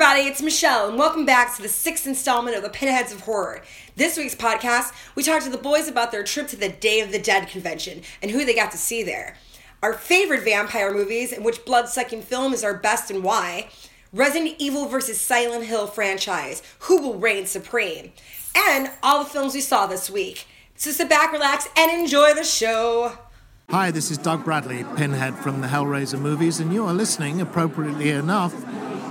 everybody, it's Michelle, and welcome back to the sixth installment of the Pinheads of Horror. This week's podcast, we talked to the boys about their trip to the Day of the Dead convention and who they got to see there. Our favorite vampire movies, and which blood sucking film is our best and why. Resident Evil vs. Silent Hill franchise, who will reign supreme? And all the films we saw this week. So sit back, relax, and enjoy the show. Hi, this is Doug Bradley, Pinhead from the Hellraiser movies, and you are listening, appropriately enough,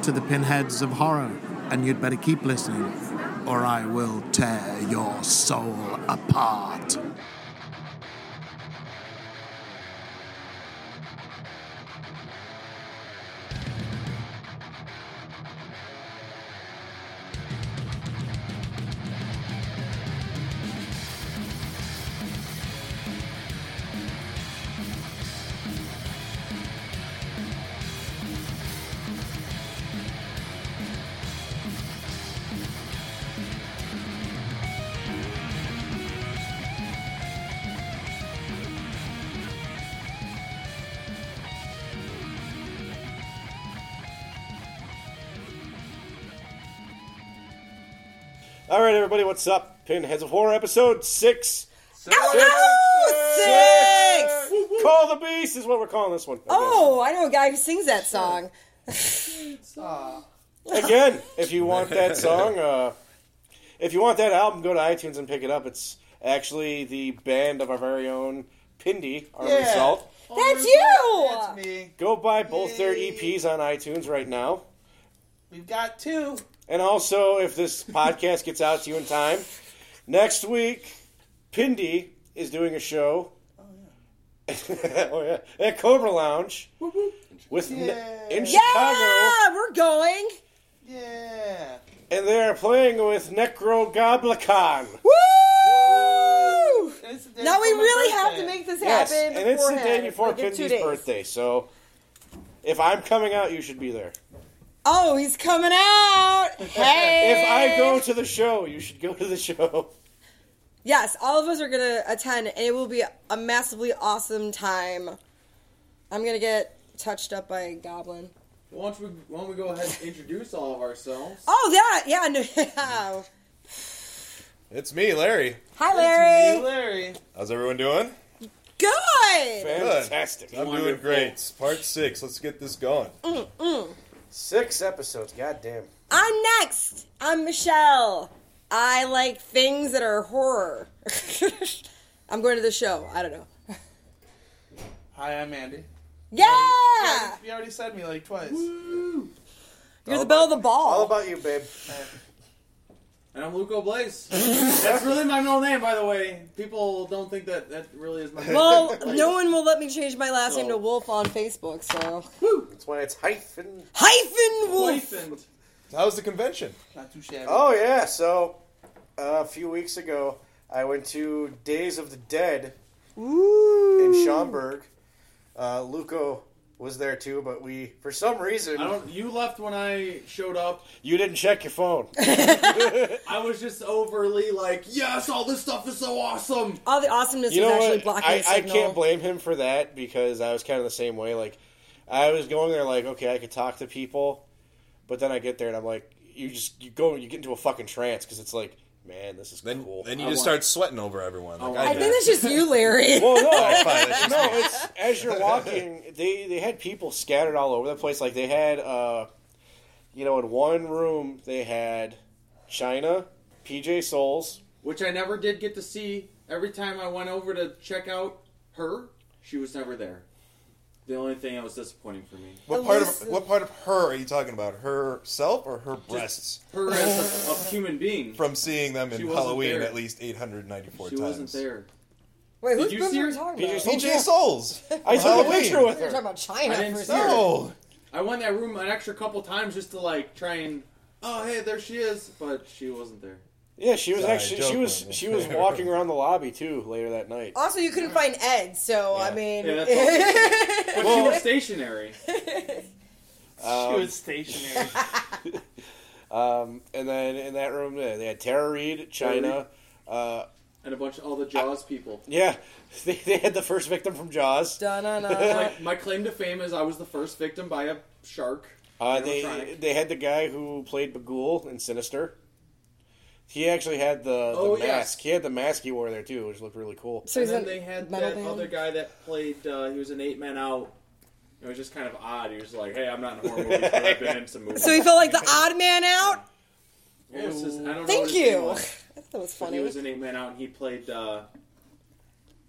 to the Pinheads of Horror. And you'd better keep listening, or I will tear your soul apart. All right, everybody, what's up? Pinheads of Horror, episode six. Oh, six! Call the Beast is what we're calling this one. Oh, I know a guy who sings that song. Again, if you want that song, uh, if you want that album, go to iTunes and pick it up. It's actually the band of our very own Pindy, our Yeah. result. That's you! That's me. Go buy both their Yay. EPs on iTunes right now. We've got two. And also, if this podcast gets out to you in time, next week, Pindy is doing a show. Oh yeah, oh, yeah. at Cobra Lounge with Yeah. in Chicago, Yeah, we're going. Yeah. and they are playing with Necrogoblikon. Woo! And it's the day Now we before my really have to make this Yes, happen. and it's the day before like Pindy's birthday. So, if I'm coming out, you should be there. Oh, he's coming out. Hey. If I go to the show, you should go to the show. Yes, all of us are gonna attend, and it will be a massively awesome time. I'm gonna get touched up by a goblin. Why don't we, why don't we go ahead and introduce all of ourselves? Oh, that, yeah, no, yeah. It's me, Larry. Hi, It's me, Larry. Larry. How's everyone doing? Good. Fantastic. I'm Wonderful. doing great. Part six. Let's get this going. Mm, mm. Six episodes. Goddamn. I'm next. I'm Michelle. I like things that are horror. I'm going to the show. I don't know. Hi, I'm Andy. Yeah, You already said me like twice. you're the belle of the ball. All about you, babe. And I'm Luco Blaze. That's really my middle name, by the way. People don't think that that really is my name. well, no one will let me change my last name to Wolf on Facebook, so That's why it's hyphen. hyphen Wolf. Boyfriend. How was the convention? Not too shabby. Oh yeah. So uh, a few weeks ago, I went to Days of the Dead Ooh. in Schaumburg. Uh, Luco was there too, but we, for some reason, I don't. You left when I showed up. you didn't check your phone. I was just overly like, yes, all this stuff is so awesome. All the awesomeness you was know actually blocking I, the I can't blame him for that because I was kind of the same way. Like, I was going there like, okay, I could talk to people, but then I get there and I'm like, you just you go you get into a fucking trance because it's like, man, this is Then, cool. then you I just want- start sweating over everyone. Like I I, I did. think that's just you, Larry. well, no, Alright, fine, that's just no, it's as you're walking, they they had people scattered all over the place. Like they had, uh, you know, in one room they had China, PJ Soles. Which I never did get to see. Every time I went over to check out her, she was never there. The only thing that was disappointing for me. What part of what part of her are you talking about? Herself or her breasts? Her as a, a human being. From seeing them She in wasn't Halloween there. at least 894 She times. wasn't there. Wait, Did who's you see are we her? talking about? PJ PJ Soles. I took a Halloween. picture with We're talking her. about China I didn't for a see second. her. No. I went in that room an extra couple times just to like try and oh hey there she is, but she wasn't there. Yeah, she was Sorry, actually she was on she was walking around the lobby too later that night. Also, you couldn't find Ed, so I mean, Yeah, that's But she was stationary. Um, she was stationary. Um, and then in that room they they had Tara Reid, China. Uh, And a bunch of all the Jaws people. yeah, they, they had the first victim from Jaws. Da-na-na. Like my claim to fame is I was the first victim by a shark. Uh, they they had the guy who played Bughuul in Sinister. He actually had the, the Oh, mask. yes. He had the mask he wore there too, which looked really cool. So and then they had metal that band? other guy that played. Uh, he was an eight man out. It was just kind of odd. He was like, "Hey, I'm not in horror movies, but I've been in some movies." So he felt like the odd man out. What was his- I don't know Thank what his name you. was. That was But funny. He was an eight man out, and he played uh,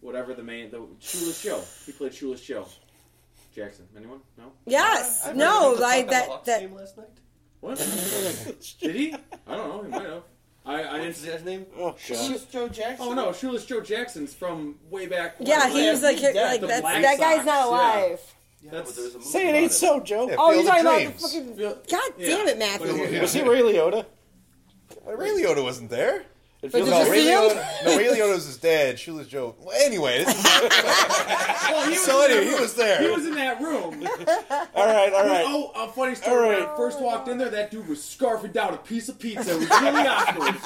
whatever the main the Shoeless Joe. He played Shoeless Joe. Jackson. Anyone? No. yes. No. Like that. That. Last night. What? Did he? I don't know. He might have. I, I didn't. Say his name? Oh god! Shoeless Joe Jackson. Oh no, Shoeless Joe Jackson's from way back. Yeah, when. he was like, he's like The that's, Black that guy's Sox, not yeah. alive. Yeah, That's- but there a movie Say it about ain't so, Joe. Yeah, Oh, you're of talking about the Dreams. fucking. Yeah. God damn it, Matthew. Yeah. Was he Ray Liotta? Ray Liotta wasn't there. It But feels did No, you Ray see him? Liotta, no, Ray Liotta was his dad. Shoeless Joe. Well, anyway, this is, Well, he was so anyway, he was there. He was in that room. all right, all right. Oh, a funny story. All When. I first oh. walked in there, that dude was scarfing down a piece of pizza. It was really awkward.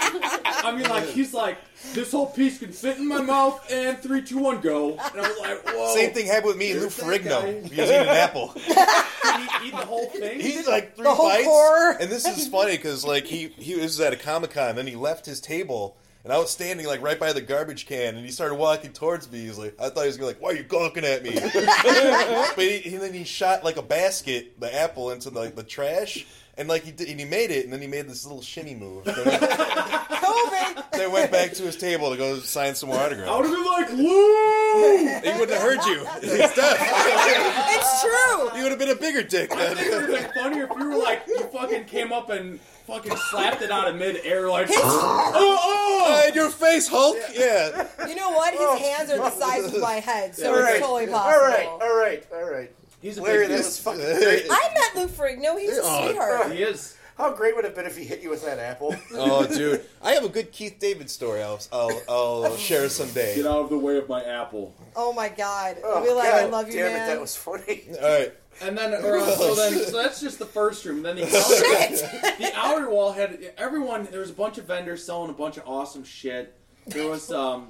I mean, like, he's like, this whole piece can fit in my mouth, and three, two, one, go. And I was like, whoa. Same thing happened with me and Lou There's. Ferrigno. He was eating an apple. Did he eat the whole thing? He's like three The whole bites, core. and this is funny because like he he was at a comic con, then he left his table, and I was standing like right by the garbage can, and he started walking towards me. He's like, I thought he was gonna like, why are you gawking at me? but he, he- then he shot like a basket, the apple into the, like the trash. And like he did, and he made it, and then he made this little shimmy move. Then, COVID. then went back to his table to go sign some more autographs. I would have been like, Lou! He wouldn't have heard you. He's deaf. It's true. He would have been a bigger dick. I think it would have been funnier if you were like, you fucking came up and fucking slapped it out of midair, like, oh, oh! Uh, in your face, Hulk. Yeah. You know what? His hands are the size of my head, so All it's right, totally all possible. right, all right, all right. He's a Larry, big that dude. was fucking great. I met Lou Ferrigno. He's a Oh, sweetheart. He is. How great would it have been if he hit you with that apple? Oh, dude, I have a good Keith David story. I'll I'll, I'll share someday. Get out of the way of my apple. Oh my god. Oh, I'll be like, God I love you, damn man. it, that was funny. All right. And then, or, uh, so then, so that's just the first room. Then the outer, the outer wall had everyone. There was a bunch of vendors selling a bunch of awesome shit. There was um,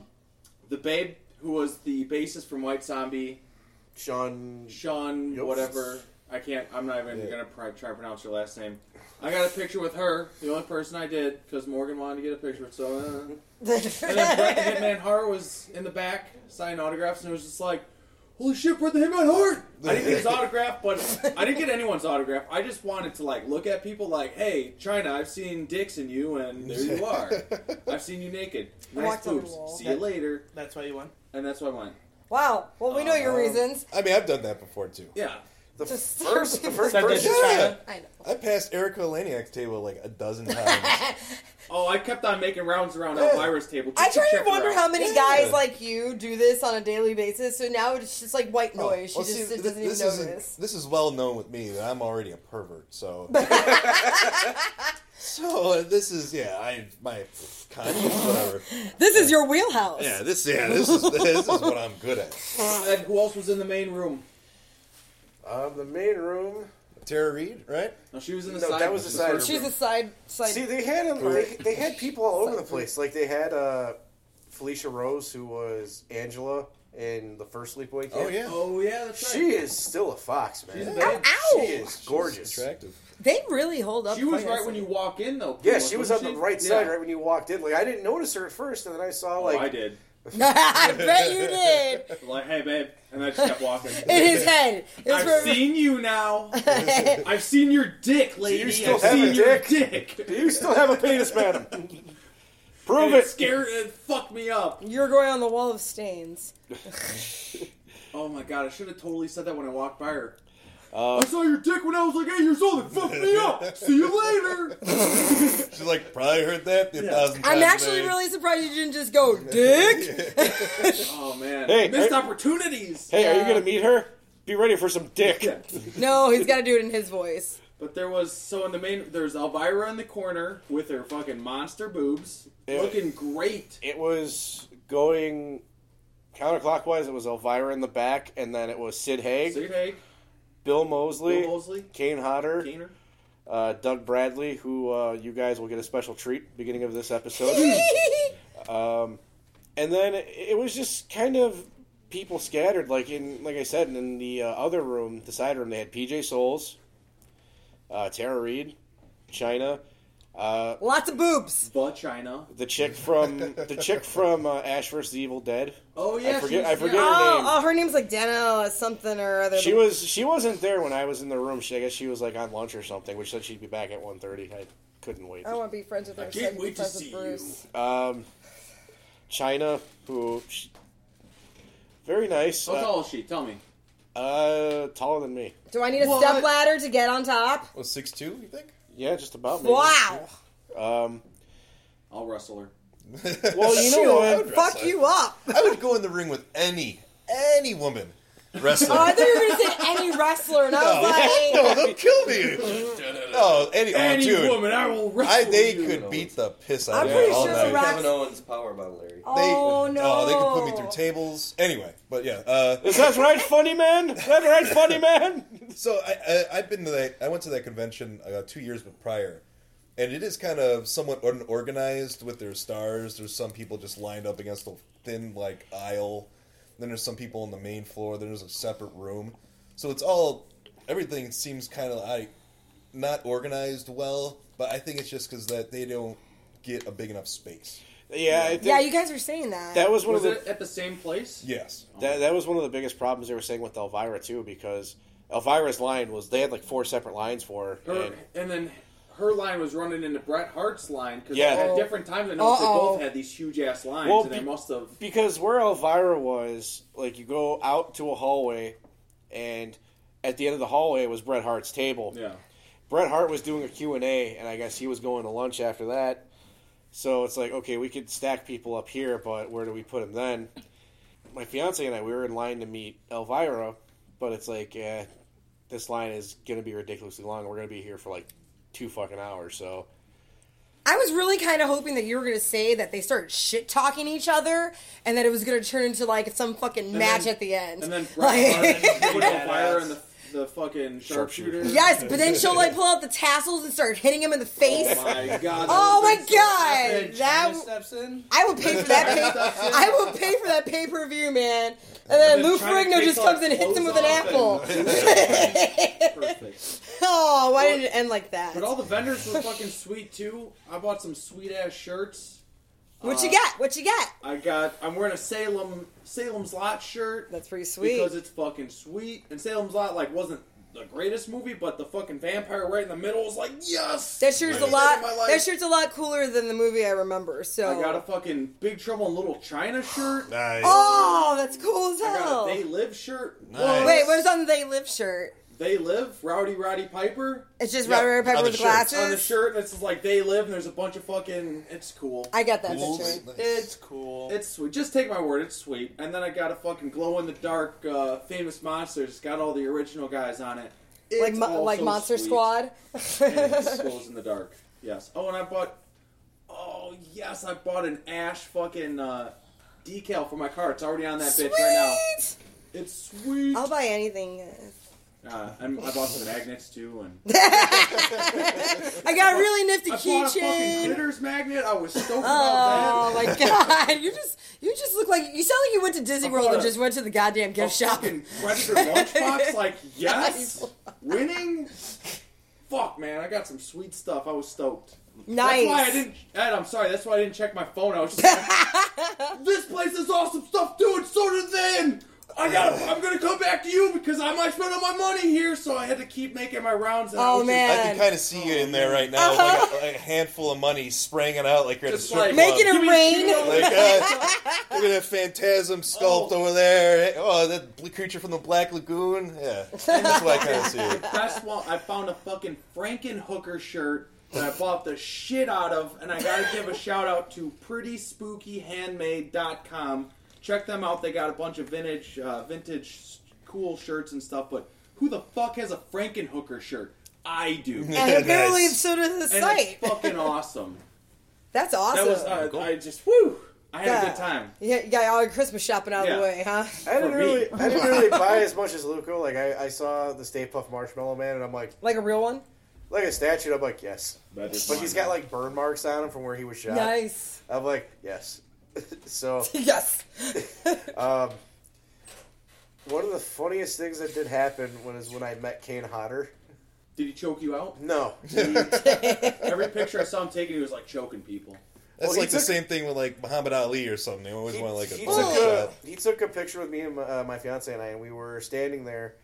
the babe who was the bassist from White Zombie, Sean. Sean, Yost. whatever. I can't. I'm not even Yeah. gonna try, try to pronounce her last name. I got a picture with her. The only person I did because Morgan wanted to get a picture. So, uh, and then Bret the Hitman Hart was in the back signing autographs, and it was just like, "Holy shit, Bret the Hitman Hart!" I didn't get his autograph, but I didn't get anyone's autograph. I just wanted to like look at people like, "Hey, China, I've seen dicks in you, and there you are. I've seen you naked. Nice walked on the boobs. wall. See you later." That's why you won. And that's what I went. wow. Well, we know your uh-huh. reasons. I mean, I've done that before too. Yeah. The Just first, the first Send person. to China. I know. I passed Erica Laniak's table like a dozen times. Oh, I kept on making rounds around Elvira's table. I just to try to her wonder out. how many Yeah. guys like you do this on a daily basis. So now it's just like white Oh, noise. well, she just see, doesn't th- this even isn't- notice. This is well known with me that I'm already a pervert. So, so uh, this is yeah, I my conscience, whatever. This is your wheelhouse. Yeah, this yeah, this is this is what I'm good at. And who else was in the main room? Um, the main room. Tara Reid, right? No, she was in the No, side. that was the side room. She's a side side. See, they had 'em- they, they had people all over the place. Like they had uh, Felissa Rose, who was Angela in the first Sleepaway Camp. Oh yeah, Oh yeah, that's right. She is still a fox, man. She's a ow, ow! She is gorgeous. attractive. They really hold up. She was right when you walk in, though. Yeah, she was on wasn't the right side Yeah. right when you walked in. Like I didn't notice her at first, and then I saw Oh, like I did. I bet you did. Like, hey, babe, and I just kept walking. In his head. It was I've for- seen you now. I've seen your dick, lady. you still I've have seen a your dick? dick. Do you still have a penis, madam? Prove And it it. scared it fucked me up. You're going on the wall of stains. Oh my god, I should have totally said that when I walked by her. Uh, I saw your dick when I was like eight years old. It fucked me up. See you later. She's like probably heard that a Yeah. thousand times. I'm a actually day. really surprised you didn't just go, dick. Oh man, Hey, missed I- opportunities. Hey, are you gonna meet her? Be ready for some dick. Yeah. no, he's got to do it in his voice. But there was so in the main there's Elvira in the corner with her fucking monster boobs, Yeah. looking great. It was going counterclockwise. It was Elvira in the back, and then it was Sid Haig, Sid Haig, Bill Moseley, Bill Moseley, Kane Hodder, Gainer. uh, Doug Bradley, who uh, you guys will get a special treat beginning of this episode. um, and then it, it was just kind of people scattered, like in like I said in the uh, other room, the side room. They had PJ Soles, uh, Tara Reid, China, uh, Lots of boobs. But China. the chick from the chick from uh, Ash vs. the Evil Dead. Oh yeah, I forget. I forget yeah. her Oh, name. oh, her name's like Dana something or other. She was she wasn't there when I was in the room. She I guess she was like on lunch or something, which said she'd be back at 1.30. I couldn't wait. I want to be friends with her. I can't wait to see Bruce. Um, China, who she, very nice. How Uh, tall is she? Tell me. uh, taller than me. Do I need a What? step ladder to get on top? Was six two? You think? Yeah, just about. maybe. Wow. Um, I'll wrestle her. well, you know Shoot, what? Fuck you up. I would go in the ring with any any woman wrestler. Oh, I thought you were going to say any wrestler, and I was like, no, they'll kill me. No, any, oh, Any dude. woman, I will wrestle I, they you. could beat the piss out I'm of pretty all sure night. the Kevin Owens power by Larry. They, oh no. they could put me through tables. Anyway, but yeah. Uh, Is that right, funny man? Is that right, funny man? so I, I, I've been to that. I went to that convention uh, two years prior, and it is kind of somewhat unorganized with their stars. There's some people just lined up against a thin like aisle. Then there's some people on the main floor. Then there's a separate room. So it's all everything seems kind of like not organized well. But I think it's just because that they don't get a big enough space. Yeah, I think Yeah, you guys were saying that. that was one Was of the it at the same place? Yes. Oh. that, that was one of the biggest problems they were saying with Elvira too, because Elvira's line was they had like four separate lines for her. Her, and- and then her line was running into Bret Hart's line because Yeah. at different times I know they Uh-oh. both had these huge ass lines, Well, and they be- must have. because where Elvira was, like you go out to a hallway, and at the end of the hallway was Bret Hart's table. Yeah. Bret Hart was doing a Q&A, and I guess he was going to lunch after that. So it's like, okay, we could stack people up here, but where do we put them then? My fiance and I, we were in line to meet Elvira, but it's like, eh, this line is going to be ridiculously long. We're going to be here for like two fucking hours, so... I was really kind of hoping that you were going to say that they started shit talking each other and that it was going to turn into like some fucking match then- at the end. And then Like- Bret Hart put Badass. Elvira in the, the fucking Sharpshooter. sharpshooter. yes, but then she'll like pull out the tassels and start hitting him in the oh face. Oh my god. Oh my god, would've that China steps in. I will pay for that. Pay, I will pay for that pay per view, man. And then Lou Ferrigno just comes and hits him with an apple. perfect. oh, why did it end like that? But all the vendors were fucking sweet too. I bought some sweet ass shirts. What you uh, got? What you got? I got. I'm wearing a Salem Salem's Lot shirt That's pretty sweet. because it's fucking sweet. And Salem's Lot like wasn't the greatest movie, but the fucking vampire right in the middle was like yes. That shirt's a lot. in my life. That shirt's a lot cooler than the movie I remember. So. I got a fucking Big Trouble in Little China shirt. Nice. Oh, that's cool as I hell. got a They Live shirt. Nice. Wait, what was on the They Live shirt? They Live, Rowdy Roddy Piper. It's just Yeah, Robert Pepper on the with shirt. glasses. On the shirt, and it's just like They Live, and there's a bunch of fucking. It's cool. I got that Cool. picture. Nice. It's cool. It's sweet. Just take my word, it's sweet. And then I got a fucking glow in the dark, uh, famous monsters. It's got all the original guys on it. It's Like mo- also like Monster sweet. Squad. And it glows in the dark. Yes. Oh, and I bought. Oh yes, I bought an Ash fucking uh, decal for my car. It's already on that bitch right now. Sweet. It's sweet. I'll buy anything. Uh, I bought some magnets too, and I got a really nifty I bought a fucking keychain. glitters magnet. I was stoked Oh about that. my god! You just you just look like you sound like you went to Disney World and just went to the goddamn gift shop. fucking Predator lunchbox. Like yes, winning. Fuck man, I got some sweet stuff. I was stoked. Nice. That's why I didn't. Ed, I'm sorry. That's why I didn't check my phone. I was just like, this place has awesome stuff too, and so do them. I got. to I'm gonna come back to you because I might spend all my money here, so I had to keep making my rounds. And I Oh, was just- man. I can kind of see you in there right now, like a, like a handful of money spraying it out like you're at a Just strip like- club. Making it Give me- rain. give me- Like, uh, look at that phantasm sculpt Oh. over there. Oh, that creature from the Black Lagoon. Yeah, that's what I kind of see. it. best one. I found a fucking Frankenhooker shirt that I bought the shit out of, and I gotta give a shout out to PrettySpookyHandmade.com. Check them out. They got a bunch of vintage, uh, vintage, cool shirts and stuff. But who the fuck has a Frankenhooker shirt? I do. And And apparently, Nice. so does the it's site. fucking awesome. That's awesome. That was uh, I just woo. I had a good time. Yeah, you got all your Christmas shopping out of the way, huh? I didn't really, I didn't really buy as much as Luco. Like I, I saw the Stay Puft Marshmallow Man, and I'm like, Like a real one. like a statue. I'm like, yes, But, he's got like burn marks on him from where he was shot. Nice. I'm like, yes. so, yes. um, one of the funniest things that did happen was when I met Kane Hodder. Did he choke you out? No. Every picture I saw him taking, he was like choking people. That's Well, he like the took- same thing with like Muhammad Ali or something. They always he, want like a he butt took a, he took a picture with me and my, uh, my fiance and I, and we were standing there,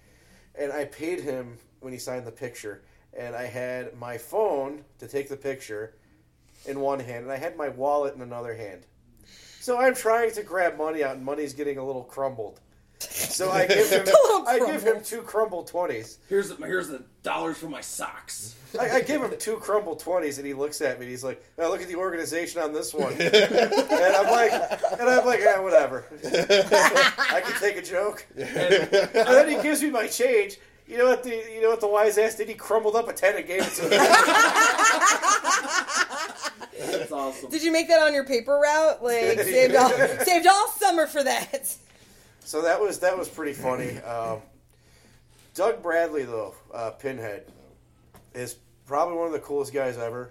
and I paid him when he signed the picture, and I had my phone to take the picture in one hand, and I had my wallet in another hand. So I'm trying to grab money out, and money's getting a little crumbled. So I give him, I give him two crumbled twenties. Here's the, here's the dollars for my socks. I, I give him two crumble twenties, and he looks at me. and He's like, oh, "Look at the organization on this one." and I'm like, and I'm like, "Yeah, whatever. I can take a joke." And then he gives me my change. You know what the you know what the wise ass did? He crumbled up a ten and gave it to him. That's awesome. Did you make that on your paper route? Like saved all saved all summer for that. so that was that was pretty funny. Um, Doug Bradley, though, uh, Pinhead, is probably one of the coolest guys ever.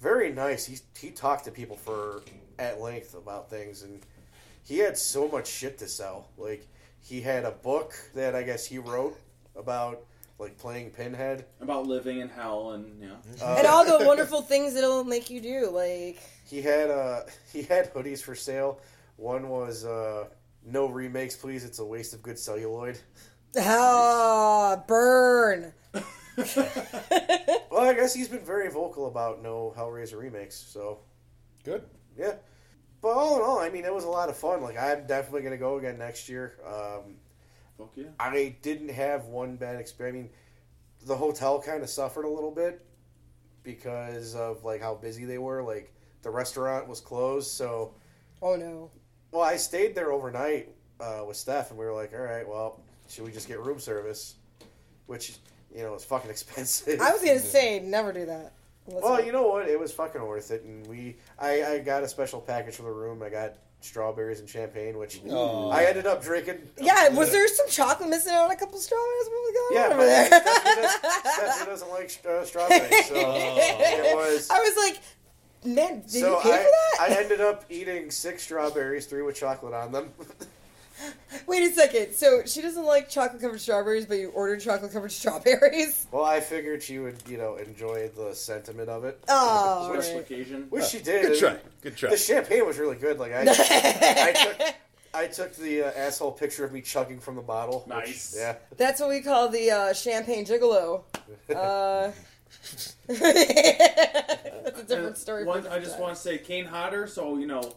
Very nice. He he talked to people for at length about things, and he had so much shit to sell. Like he had a book that I guess he wrote about like playing Pinhead. About living in hell and yeah. Uh, And all the wonderful things it'll make you do. Like He had uh he had hoodies for sale. One was uh no remakes, please. It's a waste of good celluloid. ah, burn. Well, I guess he's been very vocal about no Hellraiser remakes. So Good. yeah. But all in all, I mean, it was a lot of fun. Like I'm definitely gonna go again next year. Um, Fuck yeah. I didn't have one bad experience. I mean, the hotel kind of suffered a little bit because of like how busy they were. Like the restaurant was closed, so Oh no. well, I stayed there overnight uh, with Steph, and we were like, all right, well, should we just get room service? Which you know is fucking expensive. I was gonna say never do that. Let's Well, not. you know what? It was fucking worth it, and we I, I got a special package for the room. I got strawberries and champagne, which Aw. I ended up drinking. Yeah, was there some chocolate missing out on a couple strawberries? What was going Yeah, on but over there? Stephanie, does, Stephanie doesn't like uh, strawberries, so it was. I was like, man, did so you pay I, for that? I ended up eating six strawberries, three with chocolate on them. Wait a second. So she doesn't like chocolate covered strawberries, but you ordered chocolate covered strawberries. well, I figured she would, you know, enjoy the sentiment of it, Oh, Special right. occasion. which she did. Good try. Good try. The champagne was really good. Like I, I took, I took the uh, asshole picture of me chugging from the bottle. which- Nice. yeah. That's what we call the uh, champagne gigolo. Uh, that's a different story. for One, I just time. want to say Kane Hodder. So you know,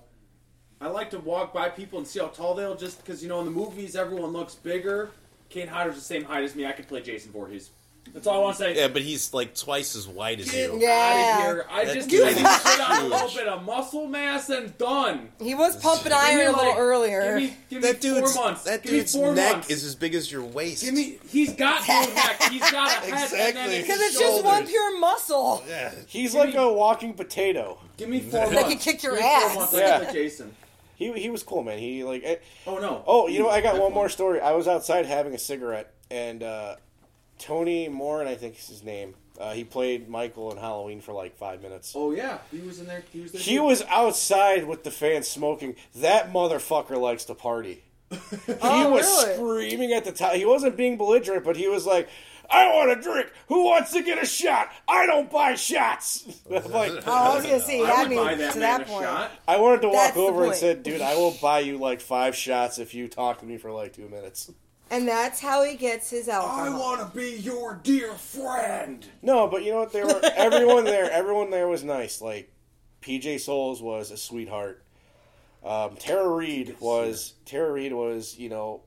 I like to walk by people and see how tall they are, just because you know in the movies everyone looks bigger. Kane Hodder's the same height as me. I could play Jason Voorhees. That's all I want to say. Yeah, but he's like twice as wide as Get you. Yeah. out of here! I That just dude need to is put on a huge. little bit of muscle mass and done. He was pumping Give me, iron a little like- earlier. Give me, give me That dude's four months. that give me dude's four neck months. is as big as your waist. Give me. He's got no neck. He's got a head. And then Exactly. Because it's just one shoulders. pure muscle. Yeah. He's Give like me- a walking potato. Give me four They months. can kick your Give me ass. Four months. I Yeah. can play Jason. He he was cool, man. He like. eh, Oh no. Oh, you know, I got That's one more story. I was outside having a cigarette, and uh, Tony Moran, and I think is his name. Uh, he played Michael in Halloween for like five minutes. Oh yeah, he was in there. He was there. He too. was outside with the fans smoking. That motherfucker likes to party. He Oh, was really? screaming at the top. He wasn't being belligerent, but he was like, "I want a drink. Who wants to get a shot? I don't buy shots." I'm like, Oh, I was gonna say he I had would me buy that to that point. shot. I wanted to walk That's the over and said, "Dude, I will buy you like five shots if you talk to me for like two minutes." And that's how he gets his alcohol. I want to be your dear friend. No, but you know what? They were everyone there. Everyone there was nice. Like PJ Soles was a sweetheart. Um, Tara Reid was Tara Reid was you know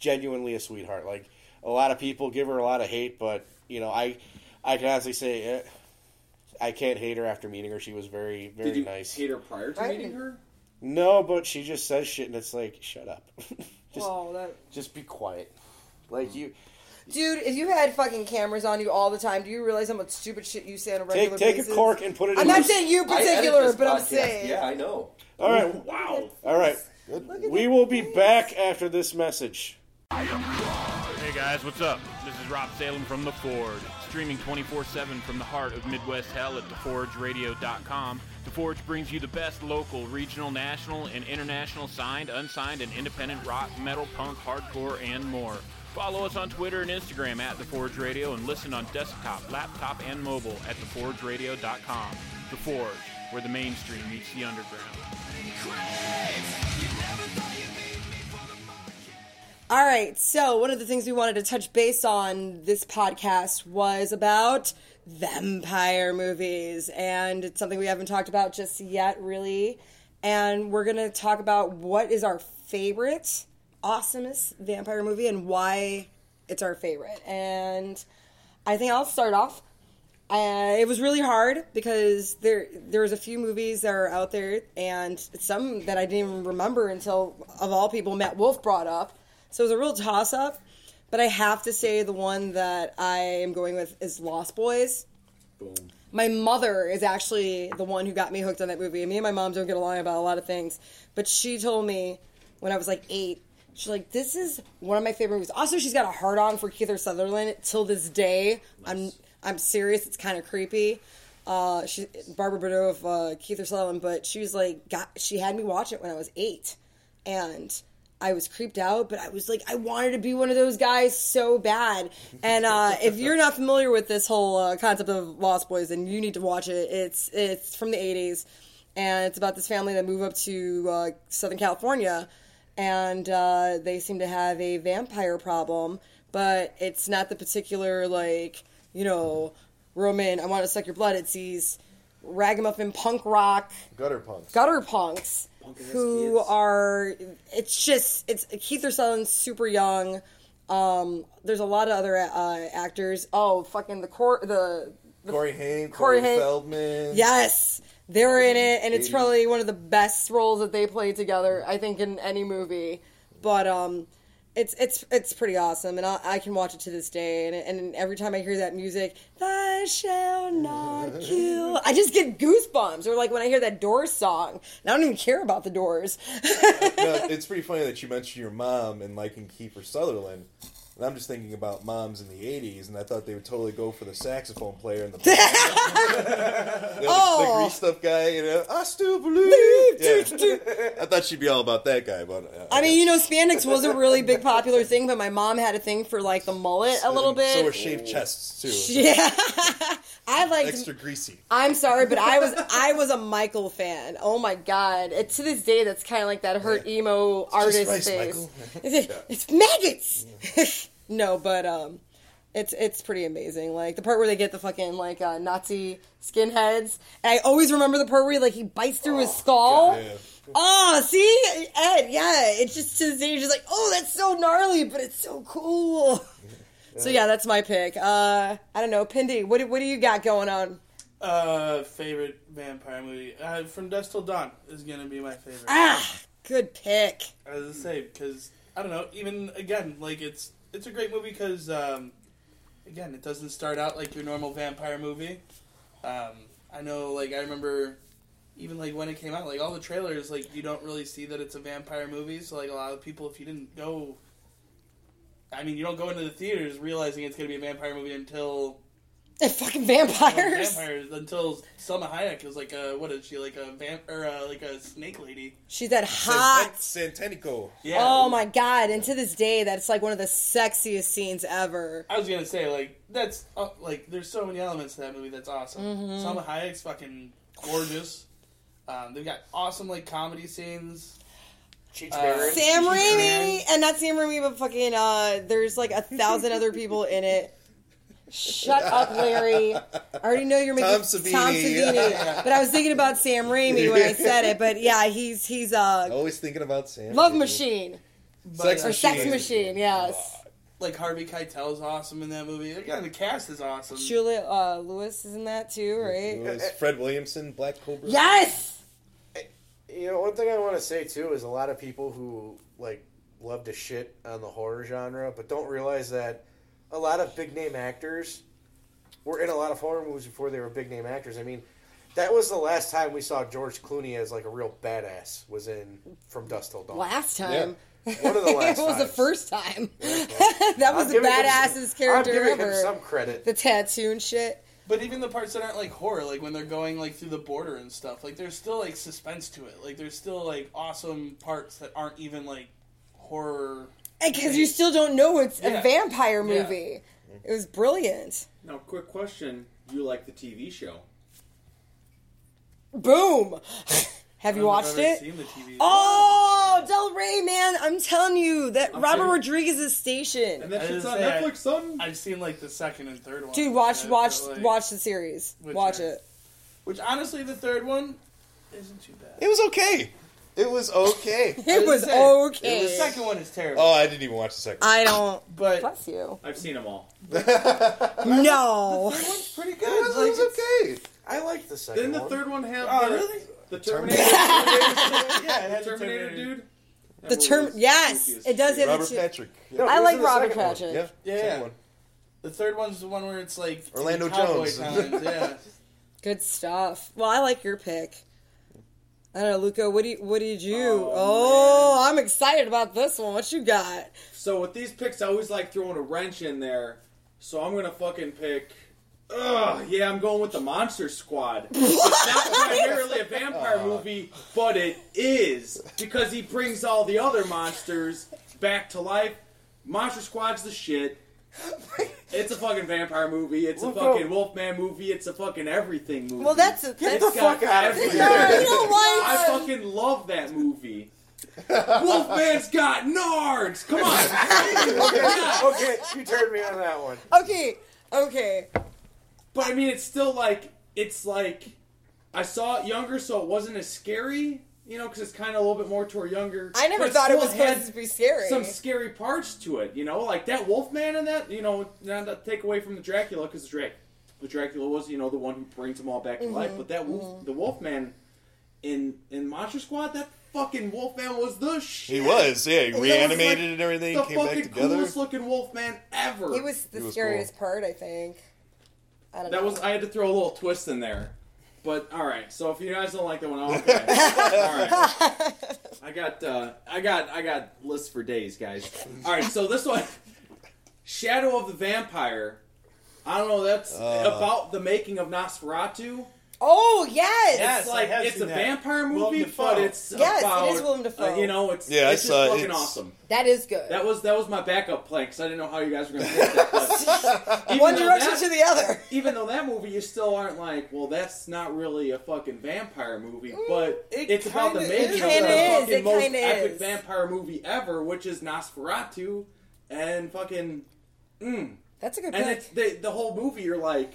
genuinely a sweetheart. Like a lot of people give her a lot of hate, but you know I I can honestly say eh, I can't hate her after meeting her. She was very very Did you nice. hate her prior to I meeting didn't- her? No, but she just says shit, and it's like shut up. just Oh, that just be quiet. Like you dude! If you had fucking cameras on you all the time, do you realize how much stupid shit you say on a take regular take basis? a cork and put it. In. I'm in not your- saying you in I edit particular, this but I'm podcast. saying. Yeah, I know. All right, Wow. all right. Look at We that will be face. back after this message. Hey guys, what's up? This is Rob Salem from The Forge, streaming 24 7 from the heart of Midwest Hell at TheForgeRadio.com. The Forge brings you the best local, regional, national, and international signed, unsigned, and independent rock, metal, punk, hardcore, and more. Follow us on Twitter and Instagram at The Forge Radio and listen on desktop, laptop, and mobile at theforgeradio.com. The Forge, where the mainstream meets the underground. All right, so one of the things we wanted to touch base on this podcast was about vampire movies, and it's something we haven't talked about just yet, really. And we're gonna talk about what is our favorite, awesomest vampire movie and why it's our favorite. And I think I'll start off. Uh, it was really hard because there there was a few movies that are out there, and some that I didn't even remember until, of all people, Matt Wolf brought up. So it was a real toss up. But I have to say the one that I am going with is Lost Boys. Boom. My mother is actually the one who got me hooked on that movie. And me and my mom don't get along about a lot of things, but she told me when I was like eight. She's like, "This is one of my favorite movies." Also, she's got a hard on for Keith Sutherland till this day. I'm I'm serious. It's kind of creepy. Uh, she Barbara Bordeaux of uh, Keith Sutherland, but she was like, got she had me watch it when I was eight, and I was creeped out, but I was like, I wanted to be one of those guys so bad. And uh, if you're not familiar with this whole uh, concept of Lost Boys, then you need to watch it. It's it's from the '80s, and it's about this family that move up to uh, Southern California, and uh, they seem to have a vampire problem. But it's not the particular like you know Roman. I want to suck your blood. It's these ragamuffin punk rock Gutter punks. gutter punks who are it's just it's Keith Sutherland's super young. Um, there's a lot of other uh, actors. Oh, fucking the core the Corey Haim, Corey Corey, Haim. Feldman. yes, they're in it, and it's probably one of the best roles that they played together. I think in any movie, but um. It's it's it's pretty awesome, and I, I can watch it to this day. And, and every time I hear that music, "Thou shall not kill," I just get goosebumps. Or like when I hear that Doors song, and I don't even care about the Doors. No, it's pretty funny that you mentioned your mom and liking Kiefer Sutherland. And I'm just thinking about moms in the '80s, and I thought they would totally go for the saxophone player and the, the, the Oh. grease stuff guy. You know, I still believe. Yeah. I thought she'd be all about that guy, but uh, I mean, you know, spandex was a really big popular thing, but my mom had a thing for like the mullet a little bit. So were shaved chests too. yeah, I like. Extra greasy. I'm sorry, but I was I was a Michael fan. Oh my god! It, to this day, that's kind of like that hurt emo artist rice, face. Michael. it's maggots. No, but um, it's it's pretty amazing. Like the part where they get the fucking like uh, Nazi skinheads, and I always remember the part where like he bites through his skull. Yeah. Oh, see, Ed, yeah, it's just to the stage. Just like, oh, that's so gnarly, but it's so cool. So yeah, that's my pick. Uh, I don't know, Pindy, what do, what do you got going on? Uh, favorite vampire movie uh, from Dusk Till Dawn is gonna be my favorite. Ah, good pick. As I say, because I don't know. Even again, like it's it's a great movie because um, again, it doesn't start out like your normal vampire movie. Um, I know, like I remember, even like when it came out, like all the trailers, like you don't really see that it's a vampire movie. So like a lot of people, if you didn't go, I mean, you don't go into the theaters realizing it's gonna be a vampire movie until They're fucking well, vampires. vampires until Salma Hayek is like a what is she like a vamp or uh, like a snake lady? She's that hot. Santanico. Yeah. Oh my god! And to this day, that's like one of the sexiest scenes ever. I was gonna say like that's uh, like there's so many elements to that movie that's awesome. Mm-hmm. Salma Hayek's fucking gorgeous. Um, they've got awesome like comedy scenes. Uh, Sam Raimi, and not Sam Raimi, but fucking uh, there's like a thousand other people in it. Shut up, Larry. I already know you're making Tom Savini. Tom Savini, but I was thinking about Sam Raimi when I said it. But yeah, he's he's uh, Always thinking about Sam. Love Machine Sex or Machine. Sex Machine. Yes, Like Harvey Keitel is awesome in that movie. Again, the cast is awesome. Julia uh, Lewis is in that too, right? was Fred Williamson, Black Cobra. Yes. You know, one thing I want to say too is a lot of people who like love to shit on the horror genre, but don't realize that a lot of big name actors were in a lot of horror movies before they were big name actors. I mean, that was the last time we saw George Clooney as like a real badass was in From Dusk Till Dawn. Last time. One of the last it was the first time. that was I'm the giving him character I'm giving ever. him some credit. the tattoo and shit. But even the parts that aren't like horror, like when they're going like through the border and stuff, like there's still like suspense to it. Like there's still like awesome parts that aren't even like horror Because you still don't know it's a Yeah. vampire Yeah. movie. It was brilliant. Now, quick question: You like the TV show? Boom. Have you I've watched never it? Seen the TV. Oh, Del Rey, man! I'm telling you that I'm Robert serious. Rodriguez's station. And that I shit's was on gonna say, Netflix, son. I've seen like the second and third one. Dude, watch, Yeah, watch, like- watch the series. Which Watch one? it. Which honestly, the third one isn't too bad. It was okay. It was okay. It was say, okay. The second one is terrible. Oh, I didn't even watch the second. one. I don't. but Bless you. I've seen them all. No. The third one's pretty good. It was, Like, it was it's- okay. I like the second Didn't the one. third one have Oh, the, really? the Terminator? yeah, it the had the Terminator dude. That The movie term, was yes, goofy as it does shit. have Robert the. Patrick. No, I it was like in the Robert second one. Patrick. Yeah. Yeah, second yeah. one. The third one's the one where it's like Orlando cowboy Jones. Times, yeah. Good stuff. Well, I like your pick. I don't know, Luca. What do you what did you? Oh, Oh, I'm excited about this one. What you got? So with these picks, I always like throwing a wrench in there. So I'm gonna fucking pick. Ugh, yeah, I'm going with the Monster Squad. It's not primarily a vampire uh. movie, but it is because he brings all the other monsters back to life. Monster Squad's the shit. It's a fucking vampire movie. It's a fucking up. Wolfman movie. It's a fucking everything movie. Well, that's a, Get that's the fuck out of here. No, you don't I fucking love that movie. Wolfman's got nards. Come on. okay, okay, you turned me on that one. okay. Okay. But I mean, it's still like it's like I saw it younger, so it wasn't as scary. You know, because it's kind of a little bit more toward younger. I never thought it was had supposed to be scary. Some scary parts to it, you know, like that Wolfman and that. You know, not to take away from the Dracula because the Drac, the Dracula was you know the one who brings them all back to life. Mm-hmm. But that Wolf, mm-hmm. the Wolfman in in Monster Squad, that fucking Wolfman was the shit. He was, yeah. He That reanimated like, and everything. The Came back fucking together. coolest looking Wolfman ever. He was the He was scariest part, I think. I don't That know. was I had to throw a little twist in there. But all right, so if you guys don't like that one, okay. all right. I got uh, I got I got lists for days, guys. All right, so this one, Shadow of the Vampire. I don't know. That's Uh. about the making of Nosferatu. Oh yes. Yes. It's like I have it's a seen that. vampire Willem movie, Dafoe. but it's Yes, it about is Willem Dafoe. uh, you know, it's Yeah, it's just saw it. fucking It's- awesome. That is good. That was that was my backup plan because I didn't know how you guys were going to pick that. But even One though direction that- to the other. even though that movie you still aren't like, well, that's not really a fucking vampire movie, but it it's about the kinda making is. of It the kinda is, fucking it most kinda epic is. vampire movie ever, which is Nosferatu, and fucking, mm. That's a good and pick. it's the the whole movie. You're like,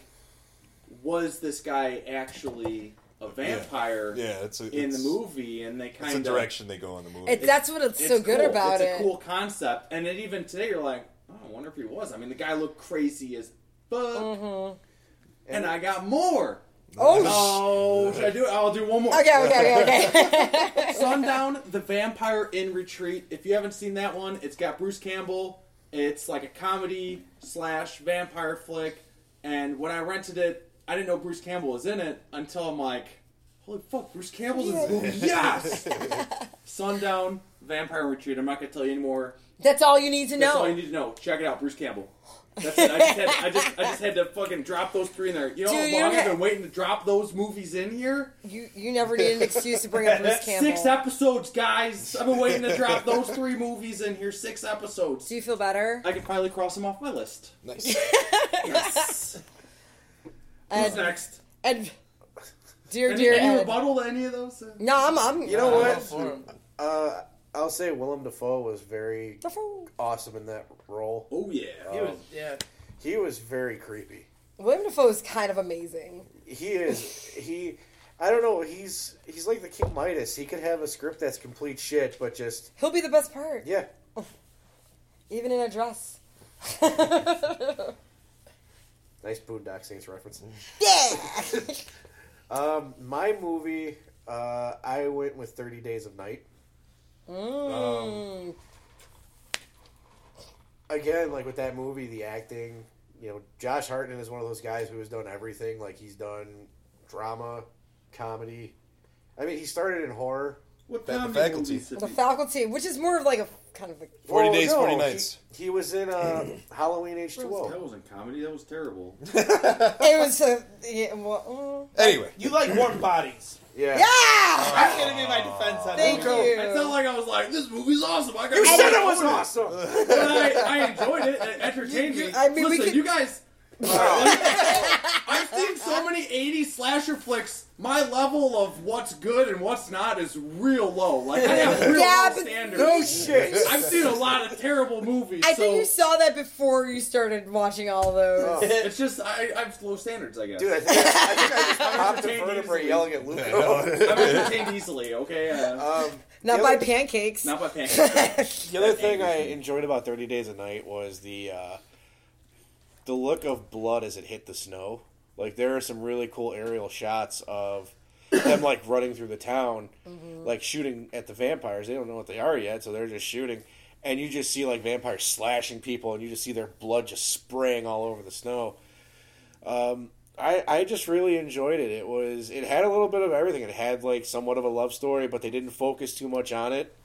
was this guy actually a vampire Yeah, it's a, in the movie? And they It's kind the of direction they go in the movie. It's that's what it's, it's so good cool. about it's it. a cool concept, and then even today you're like, oh, I wonder if he was. I mean, the guy looked crazy as fuck. Mm-hmm. And I got more. Oh, Oh, should I do it? I'll do one more. okay, okay, okay, okay. Sundown, The Vampire in Retreat. If you haven't seen that one, it's got Bruce Campbell. It's like a comedy slash vampire flick. And when I rented it, I didn't know Bruce Campbell was in it until I'm like, holy fuck, Bruce Campbell's in this movie. Yes! Sundown, Vampire Retreat. I'm not going to tell you anymore. That's all you need to know. That's know. all you need to know. Check it out, Bruce Campbell. That's it. I just, had, I just, I just had to fucking drop those three in there. You know Dude, how you long I've have- been waiting to drop those movies in here? You you never need an excuse to bring up Bruce Campbell. Six episodes, guys. I've been waiting to drop those three movies in here. Six episodes. Do you feel better? I can finally cross them off my list. nice. Yes. Who's next? and dear Any, dear any Ed. rebuttal to any of those? No, I'm I'm. You know I'll what? go for him. Uh, I'll say Willem Dafoe was very awesome in that role. Oh yeah. He was, yeah. He was very creepy. Willem Dafoe is kind of amazing. He is he. I don't know. He's he's like the King Midas. He could have a script that's complete shit, but just He'll be the best part, yeah. even in a dress. Nice Boondock Saints reference. yeah. Um, my movie, uh, I went with Thirty Days of Night. Mm. Again, like with that movie, the acting. You know, Josh Hartnett is one of those guys who has done everything. Like he's done drama, comedy. I mean, he started in horror. What The Faculty. the faculty, which is more of like a kind of a. 40 Oh, days, no, 40 he- nights. He, was in uh, Halloween H two O. That wasn't comedy. That was terrible. It was a. Yeah, well, mm. Anyway, You like warm bodies. Yeah. Yeah! I'm gonna be my defense on Thank that. you. It's not like I was like, this movie's awesome. I got You said it was awesome. But I, I enjoyed it. It entertained me. I mean, we Listen, could- you guys. I've seen so many 80s slasher flicks. My level of what's good and what's not is real low. Like I have real Yeah, low but- standards. No shit. I've seen a lot of terrible movies. I so think you saw that before you started watching all those. it's just I, I have low standards, I guess. Dude, I think I, I, think I just popped the entertained vertebrae yelling at Luke. I'm entertained easily. Okay, uh, Um, Not the by other- pancakes. not by pancakes. The other thing I enjoyed about Thirty Days a Night was the uh, the look of blood as it hit the snow. Like there are some really cool aerial shots of them like running through the town, like shooting at the vampires. They don't know what they are yet, so they're just shooting. And you just see like vampires slashing people, and you just see their blood just spraying all over the snow. Um, I I just really enjoyed it. It was it had a little bit of everything. It had like somewhat of a love story, but they didn't focus too much on it.